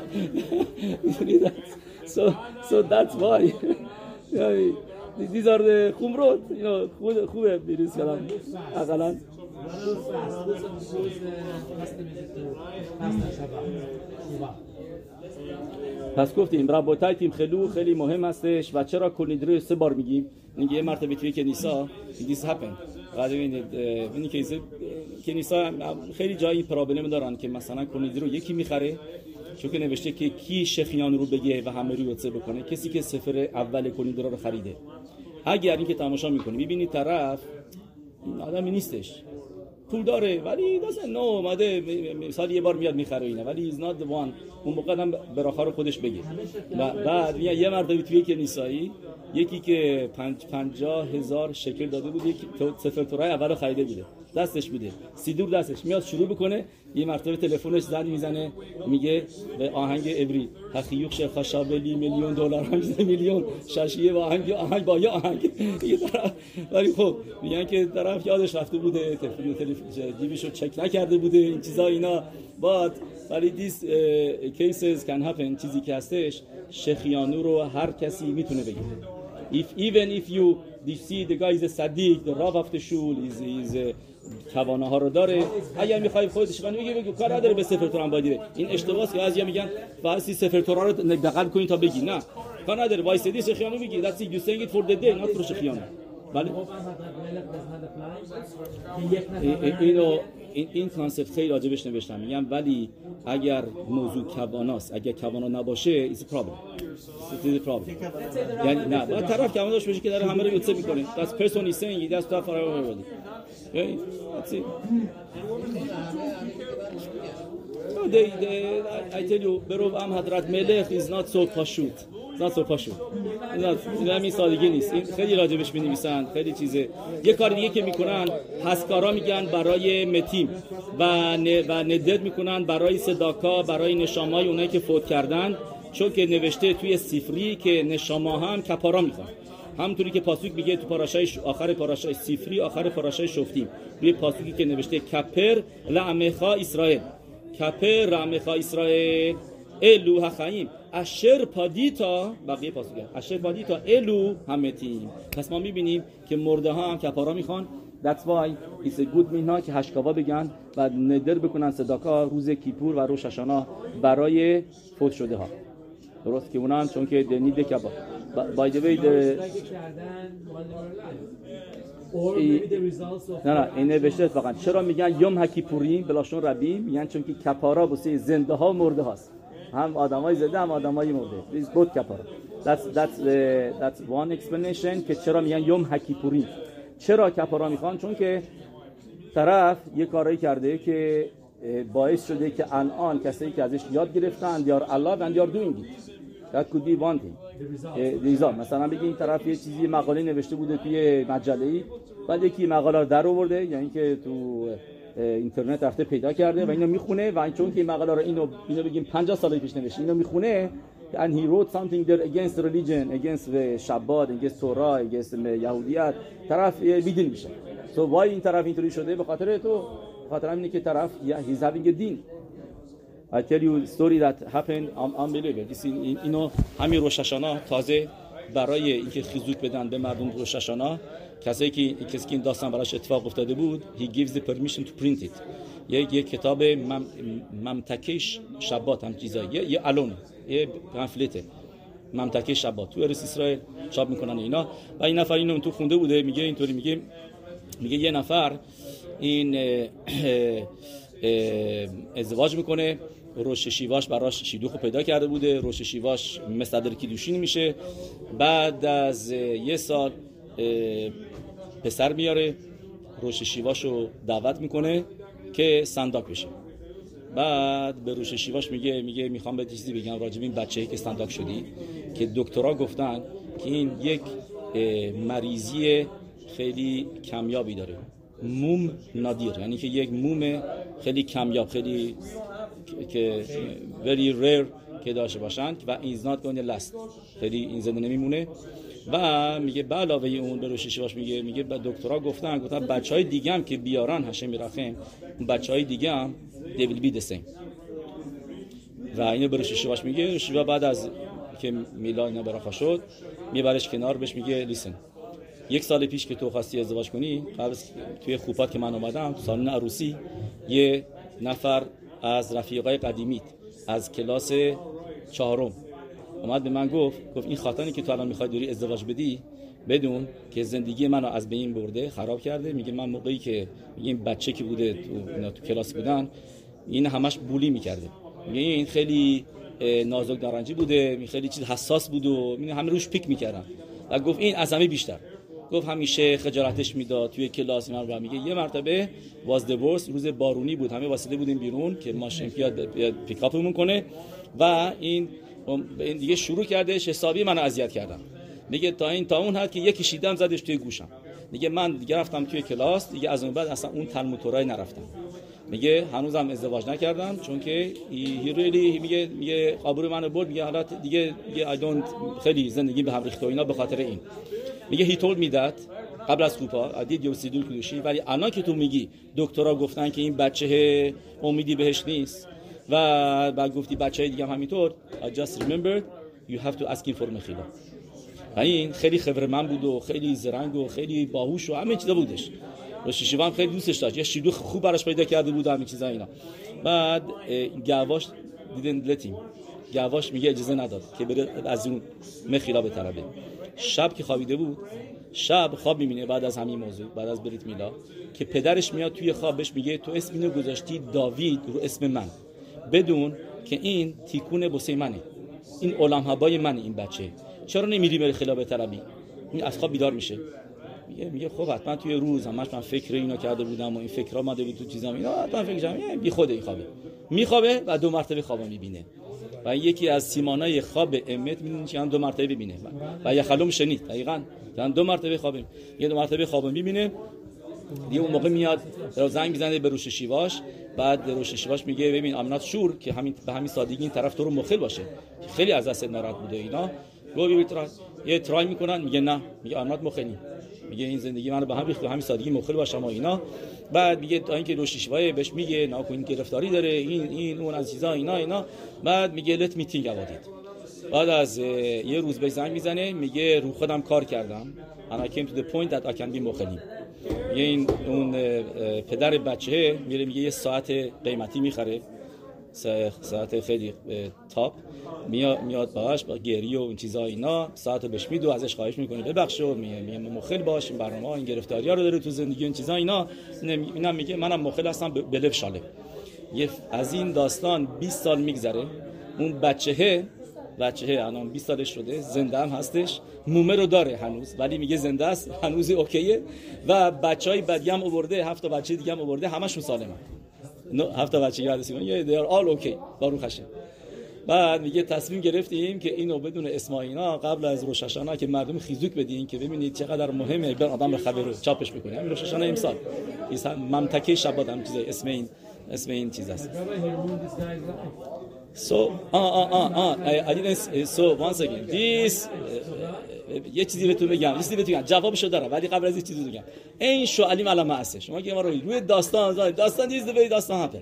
so so that's why. These are the خوبه بریس کردن اقلا. پس گفتیم ربوتای تیم خلو خیلی مهم هستش و چرا کلیدری سه بار میگیم؟ میگه یه مرتبه توی کنیسا. دیس هپن بعد ببینید این که کنیسا خیلی جایی پرابلم دارن که مثلا کلیدری رو یکی می‌خره چون که نوشته که کی شخیان رو بگه و همه رو یوتسه بکنه کسی که سفر اول کلیدری رو خریده. اگر این که تماشا می‌کنه می‌بینید طرف آدمی نیستش. پول داره ولی دست نو اومده مثال یه بار میاد می‌خره اینه ولی از the one. اون موقع هم براخار خودش بگه و بعد یه مرد توی کنیسایی یکی که پنج پنجاه هزار شکل داده بود یک سفر تورای اول خریده بوده. دستش بوده. سیدور دستش میاد شروع بکنه یه مرتبه تلفنش زنگ می‌زنه میگه به آهنگ ابری حقیق شیخ خشابلی میلیون دلار هم میلیون. شاشیه با آهنگ آهنگ با یه آهنگ. ولی خب میگن که طرف یادش رفته بوده تلفن تلفن چک نکرده بوده این چیزا اینا. بعد ولی دیس کیسز کن هپن چیزی که هستش شخیانو رو هر کسی می‌تونه بگه. If even if you see the guy is a sadiq the rav of the shul is is توانه ها رو داره. اگر می‌خوای خودش کنی میگه بگو. کار نداره به سفر توران باید این اشتباهه که از میگن فارسی سفر توران رو نقل کنین تا بگی. نه. کار نداره. وایسادی شخیانو میگی that's you saying it for the day not for شخیانو. بله. اینو این این کانسپت خیلی راجبش نوشتم. میگم ولی اگر موضوع کواناست اگر کوانا نباشه problem. Is a problem. یعنی نه طرف کوانا داشته باشه که داره همه رو یوتسه می‌کنه. That's person is saying that's for everybody okay that's it no, they, they, I, I tell you برو ام حضرت ملخ is not so پاشوت not so پاشوت این همین سادگی نیست این خیلی راجبش می نویسن خیلی چیزه. یه کار دیگه که می‌کنن אזכרה میگن برای מתים. و, و נדר می‌کنن برای צדקה برای נשמה ی اونایی که فوت کردن. چون که نوشته توی ספרי که נשמה هم כפרה می‌خوان. همونطوری که פסוק میگه تو פרשה ی آخر פרשה ی ספרי آخر פרשה ی שופטים روی פסוק ی که نوشته כפר לעמך ישראל. כפר לעמך ישראל. אלו החיים אשר פדית. بقیه פסוק ه אשר פדית. אלו המתים. پس ما می‌بینیم که مرده ها هم کپارا می‌خوان. That's why it's a good مینا که هشکاوا بگن و ندر بکنن صداکا روز کیپور و روششانا برای فوت شده ها. درست که اونان چون که دنیده کبا by the way the نه نه این نوشته فقط. چرا میگن یوم حکیپوریم بلاشون ربیم. میگن چون که کپارا بسه زنده ها مرده هاست. هم آدمای زنده هم آدمای مرده. Is both کپارا. That's that's the, that's one explanation که چرا میگن یوم حکیپوریم چرا کفارا می‌خوان؟ چون که طرف یه کارایی کرده که باعث شده که الان کسایی که ازش یاد گرفتن دیار الله و دیار دوینگی. That could be one thing. مثلا بگی این طرف یه چیزی مقاله نوشته بوده توی مجله ای بعد یکی مقاله رو در آورده یعنی اینکه تو اینترنت رفته پیدا کرده و اینو می‌خونه و چون که این مقاله رو اینو اینو بگیم 50 سال پیش نوشته اینو می‌خونه and he wrote something there against religion against شباد against تورا against یهودیت طرف بیدین میشه. So why این طرف اینطوری شده؟ به خاطر تو خاطر اینه که طرف he's having a دین. I tell you story that happened unbelievable. این اینو همین روششانا تازه برای اینکه خیزوک بدن به مردم روششانا کسی که کسی که این داستان براش اتفاق افتاده بود he gives the permission to print it. یه یه کتاب مم، ممتکش شبات هم چیزایی. یه, یه الون یه پنفلته ممتکه شبات. تو ارس اسرائیل چاپ می‌کنن اینا. و این نفر اینو تو خونده بوده میگه اینطوری میگه میگه یه نفر این ازدواج می‌کنه. روش شیواش براش شیدوخ پیدا کرده بوده. روش شیواش مصدر کیدوشین میشه. بعد از یه سال پسر میاره. روش شیواش رو دعوت می‌کنه که صنداق بشه. بعد به روش شیواش میگه میگه می‌خوام به چیزی بگم راجب این بچه‌ای که صنداق شدی که دکترا گفتن که این یک مریضی خیلی کمیابی داره. موم نادیر یعنی که یک موم خیلی کمیاب خیلی که very rare که داشته باشن و این not going last. خیلی این زنده نمیمونه. و میگه به علاوه اون به باش میگه میگه به دکترا گفتن گفتن بچه های دیگه هم که بیارن هشم میرفیم اون بچه های دیگه هم they will be the same. و اینو به باش میگه. شیوا بعد از که میلا اینا برافا شد میبرش کنار بهش میگه لیسن یک سال پیش که تو خواستی ازدواج کنی قبل توی خوبات که من اومدم سالن عروسی یه نفر از رفیقای قدیمیت از کلاس چهارم. اومد به من گفت گفت این خاطانی که تو الان می‌خوای دوری ازدواج بدی بدون که زندگی منو از بین برده خراب کرده. میگه من موقعی که میگه این بچه که بوده تو, تو کلاس بودن این همش بولی می‌کرده. میگه این خیلی نازک نارنجی بوده خیلی چیز حساس بود و همه روش پیک می‌کردن. و گفت این از همه بیشتر. گفت همیشه خجالتش می‌داد توی کلاس من رو میگه یه مرتبه واز دیورس روز بارونی بود. همه واسطه بودیم بیرون که ماشین بیاد پیکاپمون کنه. و این این دیگه شروع کردش حسابی منو اذیت کردم میگه تا این تا اون حد که یکی شیدم زدش توی گوشم. میگه من دیگه رفتم توی کلاس دیگه از اون بعد اصلا اون تلموتورای نرفتم. میگه هنوزم ازدواج نکردم چون که هی میگه میگه قابور منو برد. میگه حالا دیگه میگه I خیلی زندگی به هم ریخته اینا به خاطر این. میگه هی me that قبل از کوپا ادید یا سیدول کلوشی ولی الان که تو میگی دکترها گفتن که این بچه امیدی بهش نیست و بعد گفتی بچه دیگه هم همینطور I just remembered you have to ask him for مخیلا و این خیلی خبرمن بود و خیلی زرنگ و خیلی باهوش و همه چیزا بودش. و شیشیوان خیلی دوستش داشت. یه شیدو خوب براش پیدا کرده بود همه چیزا اینا. بعد گواش دیدن لتیم گواش میگه اجازه نداد که بره از اون مخیلا به طرفه شب که خوابیده بود شب خواب می‌بینه بعد از همین موضوع بعد از بریت میلا که پدرش میاد توی خوابش میگه تو اسم اینو گذاشتی داوید رو اسم من. بدون که این تیکون بسه منه. این علم هبای من این بچه. چرا نمیری بری خلابه طلبی؟ این از خواب بیدار میشه. میگه میگه خب حتما توی روز همش من فکر اینا کرده بودم و این فکر اومده بود تو چیزام. اینا حتما فکر کردم بی خود این خوابه. میخوابه و دو مرتبه خوابو می‌بینه. و یکی از سیمانای خواب امت می‌دونی که دو مرتبه ببینه و یه خلوم شنید دقیقاً. دو مرتبه خواب یه دو مرتبه خواب می‌بینه. دیگه اون موقع میاد زنگ می‌زنه به روش شیواش. بعد روش شیواش میگه ببین امنات شور که همین به همین سادگی این طرف تو رو مخل باشه. خیلی از دست ناراحت بوده اینا. گو بی یه ترای می‌کنن میگه نه. میگه امنات مخلی میگه این زندگی منو به هم ریخت همین سادگی مخل باشم و اینا. بعد میگه تا اینکه روش شیوای بهش میگه نه این گرفتاری داره این این اون از چیزا اینا اینا. بعد میگه لت میتینگ اوادید بعد از یه روز به زنگ می‌زنه میگه رو خودم کار کردم. And I came to the point that I can be این اون پدر بچه میره میگه یه ساعت قیمتی می‌خره. ساعت خیلی تاپ. میاد باش با گری و این چیزا اینا. ساعت بهش میدو ازش خواهش می‌کنه. ببخش و میگه میگه مخل باش این برنامه این گرفتاری ها رو داره تو زندگی این چیزا اینا. اینا میگه منم مخل هستم به شاله. از این داستان 20 سال میگذره. اون بچهه بچه الان 20 سالش شده زنده هم هستش. مومه رو داره هنوز ولی میگه زنده است. هنوز اوکیه. و بچه های بعدی هم آورده هفت تا بچه دیگه هم آورده همشون سالمن. هفت تا بچه یاد یه they are all okay بارو خشه بعد میگه تصمیم گرفتیم که اینو بدون اسم اینا قبل از روششانه که مردم خیزوک بدین که ببینید چقدر مهمه بر آدم به خبر چاپش بکنه. همین روششانه امسال. این ممتکه شباد هم چیز اسم این اسم این چیز است So, ah, ah, ah, ah, I, I didn't, so once again, this, یه چیزی بهتون بگم چیزی بهتون بگم جوابشو دارم ولی قبل از این چیزی بگم. این شو علی علامه هست شما که ما رو روی داستان داستان دیز به داستان هپن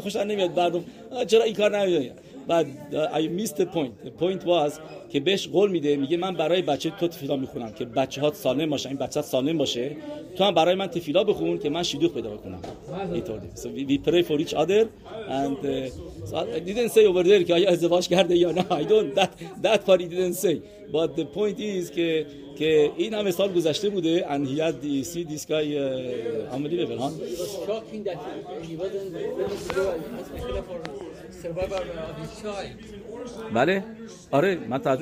خوشا نمیاد مردم. چرا این کار نمیاد بعد I missed the point the point was که بهش قول میده میگه من برای بچه تو تفیلا می‌خونم که بچه ها سالم باشن این بچه سالم باشه تو هم برای من تفیلا بخون که من شیدوخ پیدا told him so we, we pray for each other and uh, so I didn't say over there که آیا ازدواج کرده یا نه I don't that that part he didn't say but the point is که که این همه سال گذشته بوده and he had the, see this guy uh, unbelievable huh? بله. آره من تا